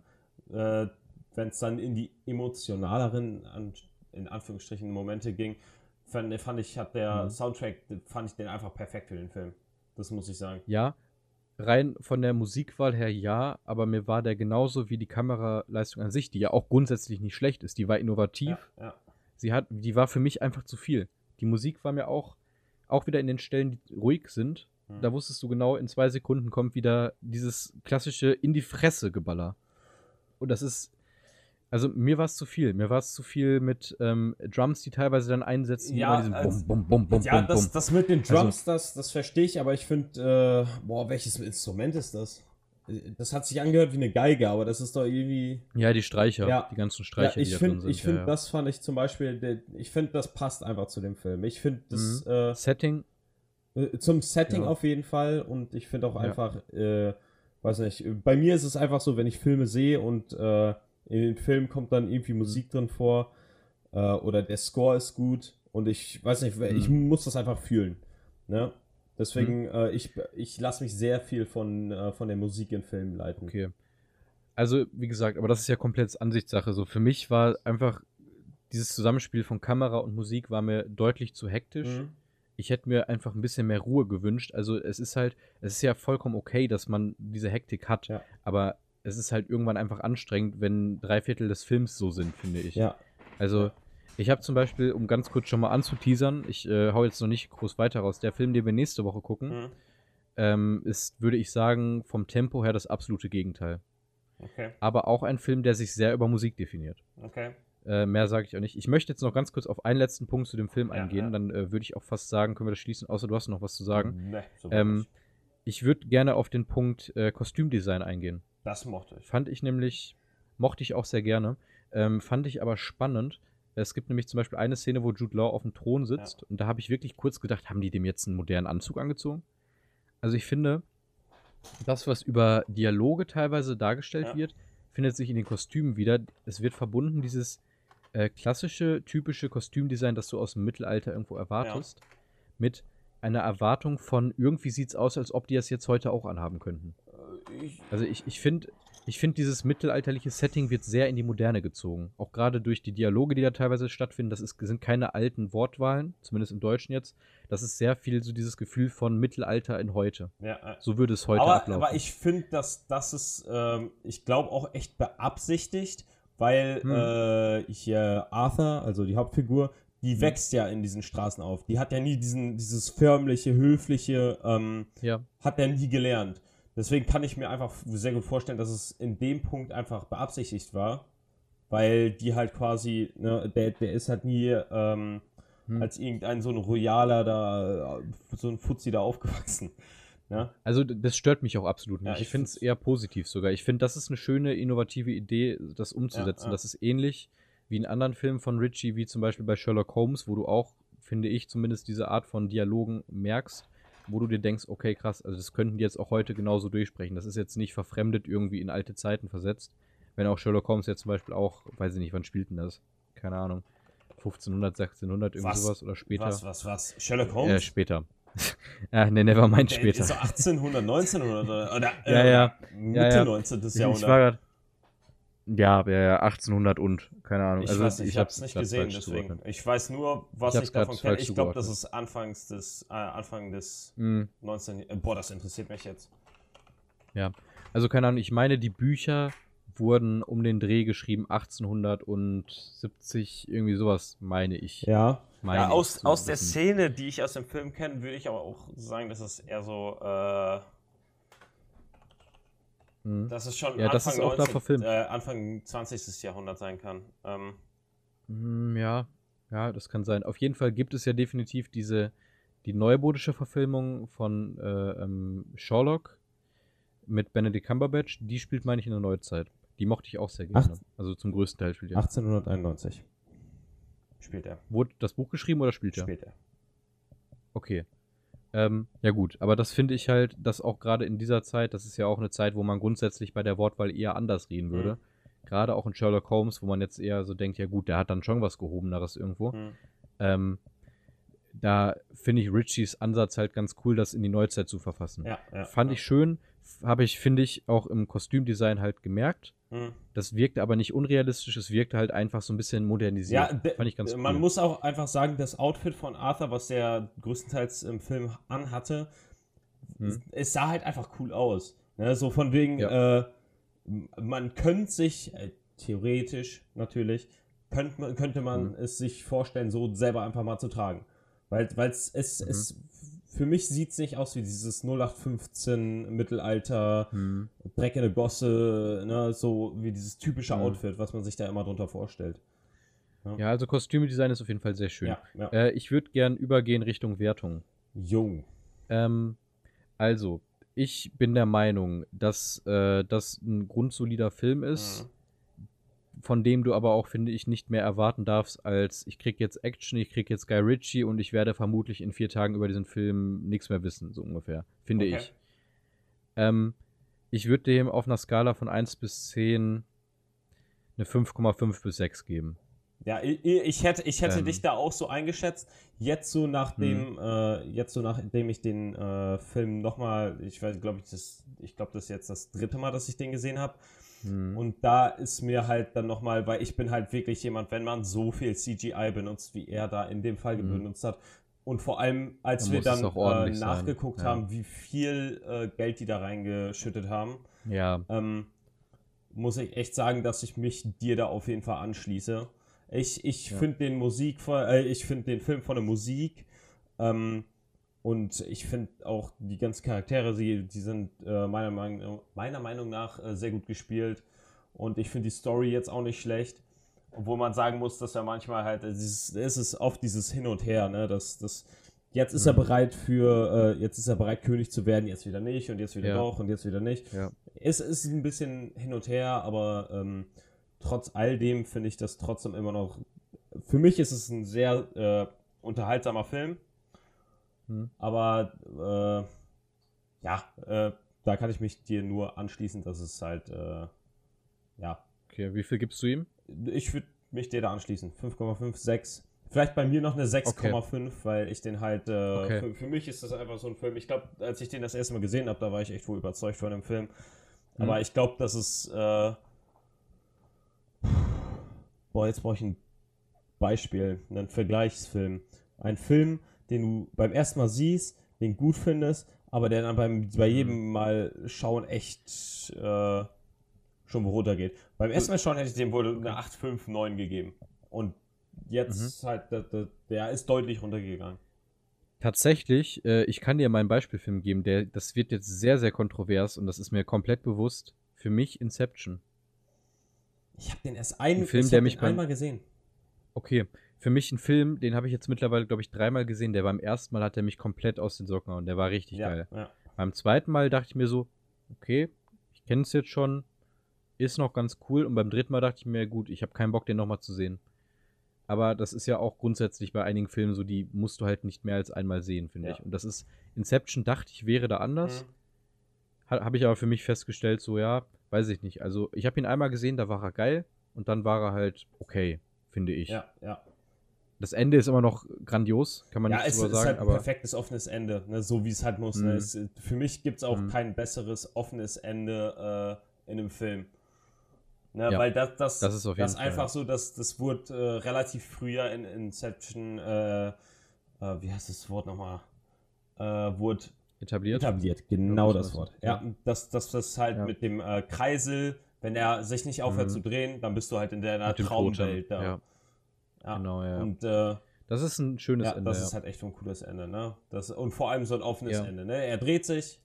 ja. Äh, Wenn es dann in die emotionaleren, an, in Anführungsstrichen, Momente ging, fand, fand ich, hat der Mhm. Soundtrack, fand ich den einfach perfekt für den Film. Das muss ich sagen. Ja, rein von der Musikwahl her ja, aber mir war der genauso wie die Kameraleistung an sich, die ja auch grundsätzlich nicht schlecht ist. Die war innovativ. Ja, ja. Sie hat, die war für mich einfach zu viel. Die Musik war mir auch, auch wieder in den Stellen, die ruhig sind. Hm. Da wusstest du genau, in zwei Sekunden kommt wieder dieses klassische in die Fresse Geballer. Und das ist, also mir war es zu viel. Mir war es zu viel mit ähm, Drums, die teilweise dann einsetzen, Ja, also- Bum, Bum, Bum, ja, das, das mit den Also- Drums, das, das verstehe ich, aber ich finde, äh, boah, welches Instrument ist das? Das hat sich angehört wie eine Geige, aber das ist doch irgendwie. Ja, die Streicher, Ja. die ganzen Ja, Streicher, ich die da drin finde, sind. ich finde, ja, ja. das fand ich zum Beispiel, ich finde, das passt einfach zu dem Film. Ich finde, das Mhm. Setting, äh, zum Setting Ja. auf jeden Fall und ich finde auch Ja. einfach, äh, weiß nicht, bei mir ist es einfach so, wenn ich Filme sehe und äh, in den Film kommt dann irgendwie. Musik drin vor äh, oder der Score ist gut und ich weiß nicht, ich Mhm. muss das einfach fühlen. Ne? Deswegen, äh, ich, ich lasse mich sehr viel von, äh, von der Musik in Filmen leiten. okay. Also, wie gesagt, aber das ist ja komplett Ansichtssache. So, für mich war einfach dieses Zusammenspiel von Kamera und Musik war mir deutlich zu hektisch. Mhm. ich hätte mir einfach ein bisschen mehr Ruhe gewünscht. Also es ist halt, es ist ja vollkommen okay, dass man diese Hektik hat, Ja. aber es ist halt irgendwann einfach anstrengend, wenn drei Viertel des Films so sind, finde ich. Ja. Also. Ich habe zum Beispiel, um ganz kurz schon mal anzuteasern, ich äh, hau jetzt noch nicht groß weiter raus, der Film, den wir nächste Woche gucken, Mhm. ähm, ist, würde ich sagen, vom Tempo her das absolute Gegenteil. Okay, Aber auch ein Film, der sich sehr über Musik definiert. okay. Äh, mehr sage ich auch nicht. Ich möchte jetzt noch ganz kurz auf einen letzten Punkt zu dem Film Ja, eingehen. ja. Dann äh, würde ich auch fast sagen, können wir das schließen, außer du hast noch was zu sagen. Nee, so Ähm. Ich würde gerne auf den Punkt äh, Kostümdesign eingehen. das mochte ich. Fand ich nämlich, mochte ich auch sehr gerne. Ähm, fand ich aber spannend. Es gibt nämlich zum Beispiel eine Szene, wo Jude Law auf dem Thron sitzt. Und da habe ich wirklich kurz gedacht, haben die dem jetzt einen modernen Anzug angezogen? Also ich finde, das, was über Dialoge teilweise dargestellt Ja. wird, findet sich in den Kostümen wieder. Es wird verbunden, dieses äh, klassische, typische Kostümdesign, das du aus dem Mittelalter irgendwo erwartest, mit einer Erwartung von, irgendwie sieht es aus, als ob die das jetzt heute auch anhaben könnten. Äh, ich, Also ich, ich finde, ich find, dieses mittelalterliche Setting wird sehr in die Moderne gezogen. Auch gerade durch die Dialoge, die da teilweise stattfinden. Das ist, sind keine alten Wortwahlen, zumindest im Deutschen jetzt. Das ist sehr viel so dieses Gefühl von Mittelalter in heute. ja, äh, So würde es heute aber, ablaufen. aber ich finde, dass das ist, ähm, ich glaube auch echt beabsichtigt, weil Hm. äh, hier Arthur, also die Hauptfigur, Hm. die wächst ja in diesen Straßen auf. Die hat ja nie diesen, dieses förmliche, höfliche, ähm, ja, hat er nie gelernt. Deswegen kann ich mir einfach sehr gut vorstellen, dass es in dem Punkt einfach beabsichtigt war, weil die halt quasi, ne, der, der ist halt nie ähm, Hm. als irgendein so ein Royaler da, äh, so ein Fuzzi da aufgewachsen. Ne? also das stört mich auch absolut nicht. Ja, ich ich finde es eher positiv sogar. Ich finde, das ist eine schöne, innovative Idee, das umzusetzen. ja. Das ist ähnlich wie in anderen Filmen von Ritchie, wie zum Beispiel bei Sherlock Holmes, wo du auch, finde ich, zumindest diese Art von Dialogen merkst, wo du dir denkst, okay, krass, also das könnten die jetzt auch heute genauso durchsprechen. Das ist jetzt nicht verfremdet irgendwie in alte Zeiten versetzt. Wenn auch Sherlock Holmes jetzt zum Beispiel auch, weiß ich nicht, wann spielt denn das? Keine Ahnung. 1500, 1600, irgendwie Was? sowas oder später. Was, was, was? Sherlock Äh, Holmes? später. <laughs> äh, ne, nevermind Der später. Ist so <laughs> 1800, 1900 oder, oder Ja, äh, ja. Mitte Ja, ja. 19. Ich, Jahrhundert. ich war grad, ja, ja, ja, 1800 und, keine Ahnung. Ich also weiß nicht, ich, hab's hab's nicht gesehen, deswegen. Ich weiß nur, was Ich ich, davon kenne. Ich glaube, das ist Anfangs des, äh, Anfang des Mhm. 19. Äh, boah, das interessiert mich jetzt. Ja, also keine Ahnung, ich meine, die Bücher wurden um den Dreh geschrieben 1870, irgendwie sowas, meine ich. Ja. Meine Ja, aus, aus der. Szene, die ich aus dem Film kenne, würde ich aber auch sagen, dass es eher so, äh, Hm. dass es schon Ja, das Anfang, ist auch da verfilmt. äh, Anfang 20. Jahrhundert sein kann. Ähm, Hm, Ja, ja, das kann sein. Auf jeden Fall gibt es ja definitiv diese, die neumodische Verfilmung von äh, ähm, Sherlock mit Benedict Cumberbatch. Die spielt, meine ich, in der Neuzeit. Die mochte ich auch sehr gerne. Acht- Also zum größten Teil spielt er. 1891. spielt er. Wurde das Buch geschrieben oder spielt er? Spielt er. Okay. Ähm, ja gut, aber das finde ich halt, dass auch gerade in dieser Zeit, das ist ja auch eine Zeit, wo man grundsätzlich bei der Wortwahl eher anders reden würde. Mhm. Gerade auch in Sherlock Holmes, wo man jetzt eher so denkt, ja gut, der hat dann schon was Gehobeneres irgendwo. Hm. Ähm, da finde ich Richies Ansatz halt ganz cool, das in die Neuzeit zu verfassen. Ja, ja. Fand ich schön, habe ich, finde ich, auch im Kostümdesign halt gemerkt. Hm. Das wirkte aber nicht unrealistisch, es wirkte halt einfach so ein bisschen modernisiert. Ja, Fand ich ganz cool. man muss auch einfach sagen, das Outfit von Arthur, was der größtenteils im Film anhatte, Hm. es sah halt einfach cool aus. Ne? So von wegen, Ja. äh, man könnte sich, äh, theoretisch natürlich, könnte man, könnte man Mhm. es sich vorstellen, so selber einfach mal zu tragen. Weil es, es, Mhm. es für mich sieht es nicht aus wie dieses 0815 Mittelalter, Hm. Dreck in der Gosse, ne? so wie dieses typische Mhm. Outfit, was man sich da immer drunter vorstellt. Ja, also Kostümdesign ist auf jeden Fall sehr schön. Ja, ja. Äh, ich würde gern übergehen Richtung Wertung. Jung. Ähm, also, ich bin der Meinung, dass äh, das ein grundsolider Film ist, von dem du aber auch, finde ich, nicht mehr erwarten darfst, als ich krieg jetzt Action, ich krieg jetzt Guy Ritchie und ich werde vermutlich in vier Tagen über diesen Film nichts mehr wissen, so ungefähr. Finde Okay. ich. Ähm, ich würde dem auf einer Skala von 1 bis 10 eine 5,5 bis 6 geben. Ja, ich, ich hätte, ich hätte Ähm. Hm. dich da auch so eingeschätzt. Jetzt so nachdem, äh, jetzt so nachdem ich den äh, Film nochmal, ich weiß, glaube ich, das, ich glaube, das ist jetzt das dritte Mal, dass ich den gesehen habe. Hm. Und da ist mir halt dann nochmal, weil ich bin halt wirklich jemand, wenn man so viel CGI benutzt, wie er da in dem Fall Mhm. benutzt hat. Und vor allem, als Dann wir dann äh, nachgeguckt ja. haben, wie viel äh, Geld die da reingeschüttet haben, Ja, ähm, muss ich echt sagen, dass ich mich dir da auf jeden Fall anschließe. Ich, ich Ja. finde den Musik, von- äh, ich finde den Film von der Musik ähm, und ich finde auch die ganzen Charaktere, die, die sind äh, meiner, Meinung, meiner Meinung nach äh, sehr gut gespielt und ich finde die Story jetzt auch nicht schlecht. Obwohl man sagen muss, dass er manchmal halt, äh, dieses, es ist oft dieses Hin und Her, ne? Das, das, jetzt ist er Mhm. bereit für, äh, jetzt ist er bereit, König zu werden, jetzt wieder nicht und jetzt wieder Ja. doch und jetzt wieder nicht. ja. Es ist ein bisschen hin und her, aber ähm, trotz all dem finde ich das trotzdem immer noch. Für mich ist es ein sehr äh, unterhaltsamer Film. Hm. Aber äh, ja, äh, da kann ich mich dir nur anschließen, dass es halt, äh, ja, Okay, wie viel gibst du ihm? ich würde mich dir da anschließen. 5,5, 6. Vielleicht bei mir noch eine 6,5, weil ich den halt, äh, Okay. für, für mich ist das einfach so ein Film. Ich glaube, als ich den das erste Mal gesehen habe, da war ich echt wohl überzeugt von dem Film. Aber Mhm. ich glaube, dass es, äh, boah, jetzt brauche ich ein Beispiel, einen Vergleichsfilm. Ein Film, den du beim ersten Mal siehst, den gut findest, aber der dann beim, bei Mhm. jedem Mal schauen echt äh, schon runtergeht. Beim ersten Mal schauen hätte ich dem wohl eine 8, 5, 9 gegeben. Und jetzt Mhm. halt, der, der, der ist deutlich runtergegangen. Tatsächlich, äh, ich kann dir mal einen Beispielfilm geben, der, das wird jetzt sehr, sehr kontrovers und das ist mir komplett bewusst. Für mich Inception. Ich habe den erst ein, Ein Film, ich der mich den einmal gesehen. Okay, für mich ein Film, den habe ich jetzt mittlerweile, glaube ich, dreimal gesehen. Der beim ersten Mal hat er mich komplett aus den Socken gehauen. Der war richtig Ja, geil. ja. Beim zweiten Mal dachte ich mir so, okay, ich kenne es jetzt schon, ist noch ganz cool. Und beim dritten Mal dachte ich mir, gut, ich habe keinen Bock, den nochmal zu sehen. Aber das ist ja auch grundsätzlich bei einigen Filmen so, die musst du halt nicht mehr als einmal sehen, finde Ja. ich. Und das ist, Inception dachte ich, wäre da anders. Mhm. Ha, habe ich aber für mich festgestellt, so ja, weiß ich nicht. Also ich habe ihn einmal gesehen, da war er geil und dann war er halt okay, finde ich. Ja, ja. Das Ende ist immer noch grandios, kann man ja, nicht es drüber ist sagen, halt ein perfektes offenes Ende, ne? so wie es halt muss. Ne? Mhm. Es, für mich gibt es auch Mhm. kein besseres offenes Ende äh, in einem Film. Ne? Ja, Weil das, das, das ist auf jeden das Fall, einfach ja. so, dass das wurde äh, relativ früher in Inception, äh, äh, wie heißt das Wort nochmal? Äh, wurde etabliert. etabliert, genau Ja, das Wort. Ja, Ja. dass das, das halt Ja. mit dem äh, Kreisel, Wenn er sich nicht aufhört Mhm. zu drehen, dann bist du halt in deiner Traumwelt da. Ja, genau, ja. Und äh, das ist ein schönes ja, Ende. das ja. ist halt echt ein cooles Ende, ne? Das, und vor allem so ein offenes Ja. Ende, ne? Er dreht sich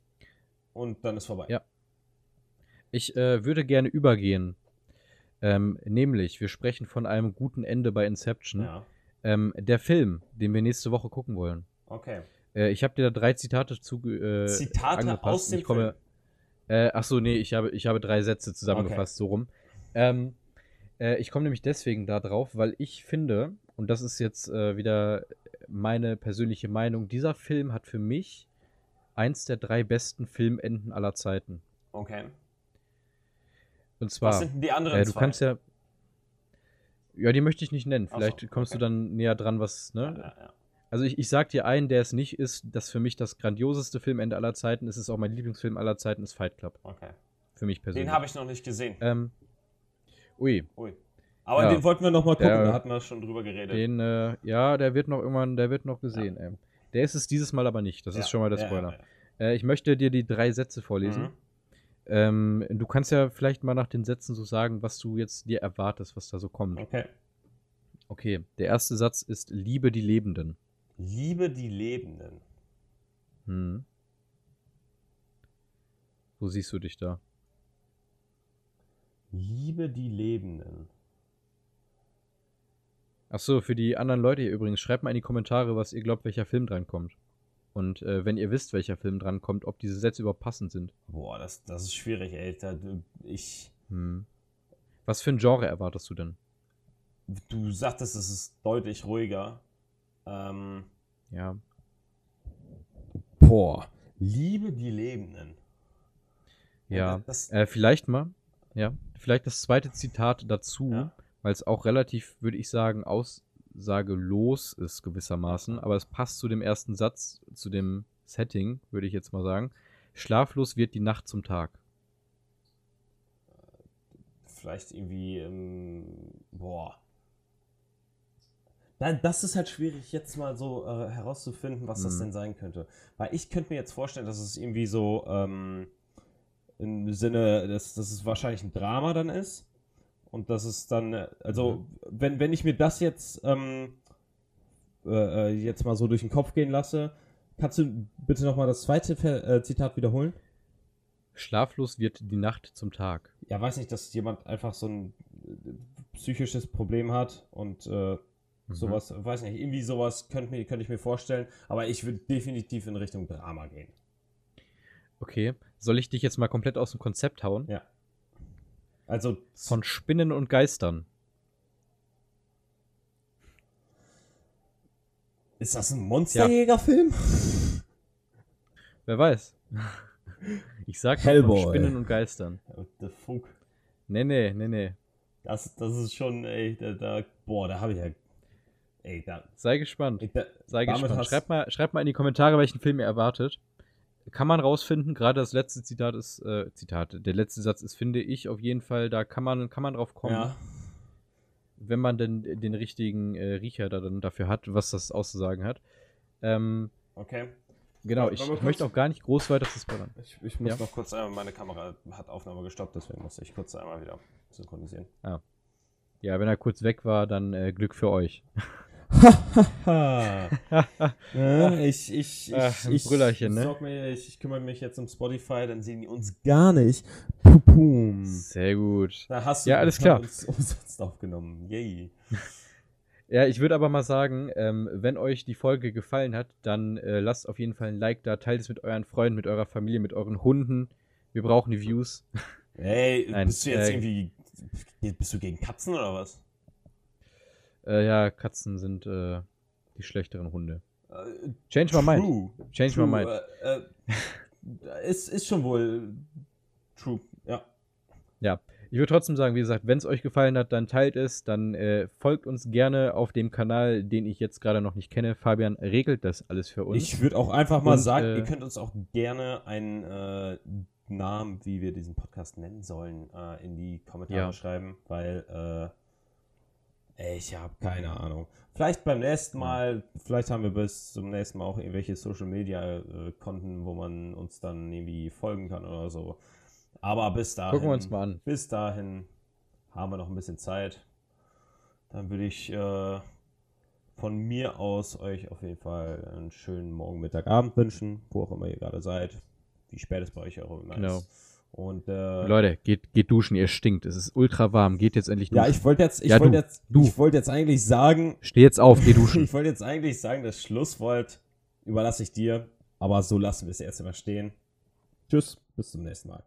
und dann ist vorbei. Ja. Ich äh, würde gerne übergehen. Ähm, nämlich, wir sprechen von einem guten Ende bei Inception. Ja. Ähm, der Film, den wir nächste Woche gucken wollen. Okay. Äh, ich habe dir da drei Zitate zu äh, Zitate angepasst. aus dem ich komme, äh, Ach so, nee, ich habe, ich habe drei Sätze zusammengefasst, so rum. Ähm, äh, ich komme nämlich deswegen da drauf, weil ich finde, und das ist jetzt äh, wieder meine persönliche Meinung, dieser Film hat für mich eins der drei besten Filmenden aller Zeiten. Okay. Und zwar, Was sind denn die anderen äh, du zwei? kannst ja. Ja, die möchte ich nicht nennen. Ach so, Vielleicht kommst okay. du dann näher dran, was, ne? ja, ja, ja. Also ich, ich sag dir einen, der es nicht ist, das für mich das grandioseste Filmende aller Zeiten ist, ist auch mein Lieblingsfilm aller Zeiten, ist Fight Club. Okay. Für mich persönlich. Den habe ich noch nicht gesehen. Ähm, ui, Ui. Aber Ja. den wollten wir noch mal gucken, Der- da hatten wir schon drüber geredet. den, äh, ja, der wird noch irgendwann, der wird noch gesehen, ey. Der ist es dieses Mal aber nicht. Das Ja, ist schon mal der ja, Spoiler. ja, ja. Äh, ich möchte dir die drei Sätze vorlesen. Mhm. Ähm, du kannst ja vielleicht mal nach den Sätzen so sagen, was du jetzt dir erwartest, was da so kommt. Okay. Okay, der erste Satz ist Liebe die Lebenden. Liebe die Lebenden. Hm. Wo siehst du dich da? Liebe die Lebenden. Achso, für die anderen Leute hier übrigens, schreibt mal in die Kommentare, was ihr glaubt, welcher Film drankommt. Und äh, wenn ihr wisst, welcher Film drankommt, ob diese Sätze überhaupt passend sind. Boah, das, das ist schwierig, ey. Da, ich, Hm. Was für ein Genre erwartest du denn? du sagtest, es ist deutlich ruhiger. Ähm, Ja. boah. Liebe die Lebenden. Ja. Das, Äh, vielleicht mal, ja, vielleicht das zweite Zitat dazu, Ja. weil es auch relativ, würde ich sagen, aussagelos ist gewissermaßen, aber es passt zu dem ersten Satz, zu dem Setting, würde ich jetzt mal sagen. Schlaflos wird die Nacht zum Tag. vielleicht irgendwie, ähm, boah. Das ist halt schwierig, jetzt mal so äh, herauszufinden, was das Mhm. denn sein könnte. Weil ich könnte mir jetzt vorstellen, dass es irgendwie so ähm, im Sinne, dass, dass es wahrscheinlich ein Drama dann ist. Und dass es dann, also, wenn, wenn ich mir das jetzt, ähm, äh, äh, jetzt mal so durch den Kopf gehen lasse, kannst du bitte nochmal das zweite äh, Zitat wiederholen? Schlaflos wird die Nacht zum Tag. ja, weiß nicht, dass jemand einfach so ein äh, psychisches Problem hat und äh, Mhm. sowas, weiß nicht, irgendwie sowas könnte mir, könnte ich mir vorstellen, aber ich würde definitiv in Richtung Drama gehen. Okay, soll ich dich jetzt mal komplett aus dem Konzept hauen? Ja. Also, Von Spinnen und Geistern. ist das ein Monsterjägerfilm? Wer weiß. Ich sag Hellboy. von Spinnen und Geistern. What the fuck? Nee, nee, nee, nee. Das, das ist schon, ey, da, da boah, da habe ich ja, ey, da, Sei gespannt. ey, da Sei gespannt. Schreibt mal, schreibt mal in die Kommentare, welchen Film ihr erwartet. Kann man rausfinden, gerade das letzte Zitat ist, äh, Zitat, der letzte Satz ist, finde ich, auf jeden Fall, da kann man, kann man drauf kommen, ja, wenn man denn den richtigen äh, Riecher da dann dafür hat, was das auszusagen hat. Ähm, okay. genau, ich, ich möchte auch gar nicht groß weiter zu spoilern. Ich, ich muss Ja. noch kurz einmal, meine Kamera hat Aufnahme gestoppt, deswegen muss ich kurz einmal wieder synchronisieren. Ja, wenn er kurz weg war, dann äh, Glück für euch. <laughs> ja, ich, ich, <laughs> ich, Ach, ich, Brüllerchen, ne? mir, ich, ich kümmere mich jetzt um Spotify, dann sehen die uns gar nicht. Pupum. Sehr gut. Da hast du Ja, alles klar. uns umsonst aufgenommen. Yay. <laughs> Ja, ich würde aber mal sagen, ähm, wenn euch die Folge gefallen hat, dann äh, lasst auf jeden Fall ein Like da, teilt es mit euren Freunden, mit eurer Familie, mit euren Hunden. Wir brauchen die Views. Ey, <laughs> Nein, bist du jetzt äh, irgendwie. Bist du gegen Katzen oder was? Äh, ja, Katzen sind äh, die schlechteren Hunde. Äh, Change my mind. true. Change true. my mind. Äh, äh, ist, ist schon wohl true. Ja. Ja, ich würde trotzdem sagen, wie gesagt, wenn es euch gefallen hat, dann teilt es, dann äh, folgt uns gerne auf dem Kanal, den ich jetzt gerade noch nicht kenne. Fabian regelt das alles für uns. Ich würde auch einfach mal Und, sagen, äh, ihr könnt uns auch gerne einen äh, Namen, wie wir diesen Podcast nennen sollen, äh, in die Kommentare Ja. schreiben, weil äh, ich habe keine Ahnung. Vielleicht beim nächsten Mal, vielleicht haben wir bis zum nächsten Mal auch irgendwelche Social Media äh, Konten, wo man uns dann irgendwie folgen kann oder so. Aber bis dahin. Gucken wir uns mal an. Bis dahin haben wir noch ein bisschen Zeit. Dann würde ich äh, von mir aus euch auf jeden Fall einen schönen Morgen, Mittag, Abend wünschen, wo auch immer ihr gerade seid. Wie spät es bei euch auch immer Genau. ist. Und äh, Leute, geht, geht duschen, ihr stinkt. Es ist ultra warm. Geht jetzt endlich duschen. ja, ich wollte jetzt, ich Ja, wollte jetzt, du. ich wollte jetzt eigentlich sagen, Steh jetzt auf, geh duschen. <laughs> ich wollte jetzt eigentlich sagen, das Schlusswort überlasse ich dir, aber so lassen wir es erst einmal stehen. Tschüss, bis zum nächsten Mal.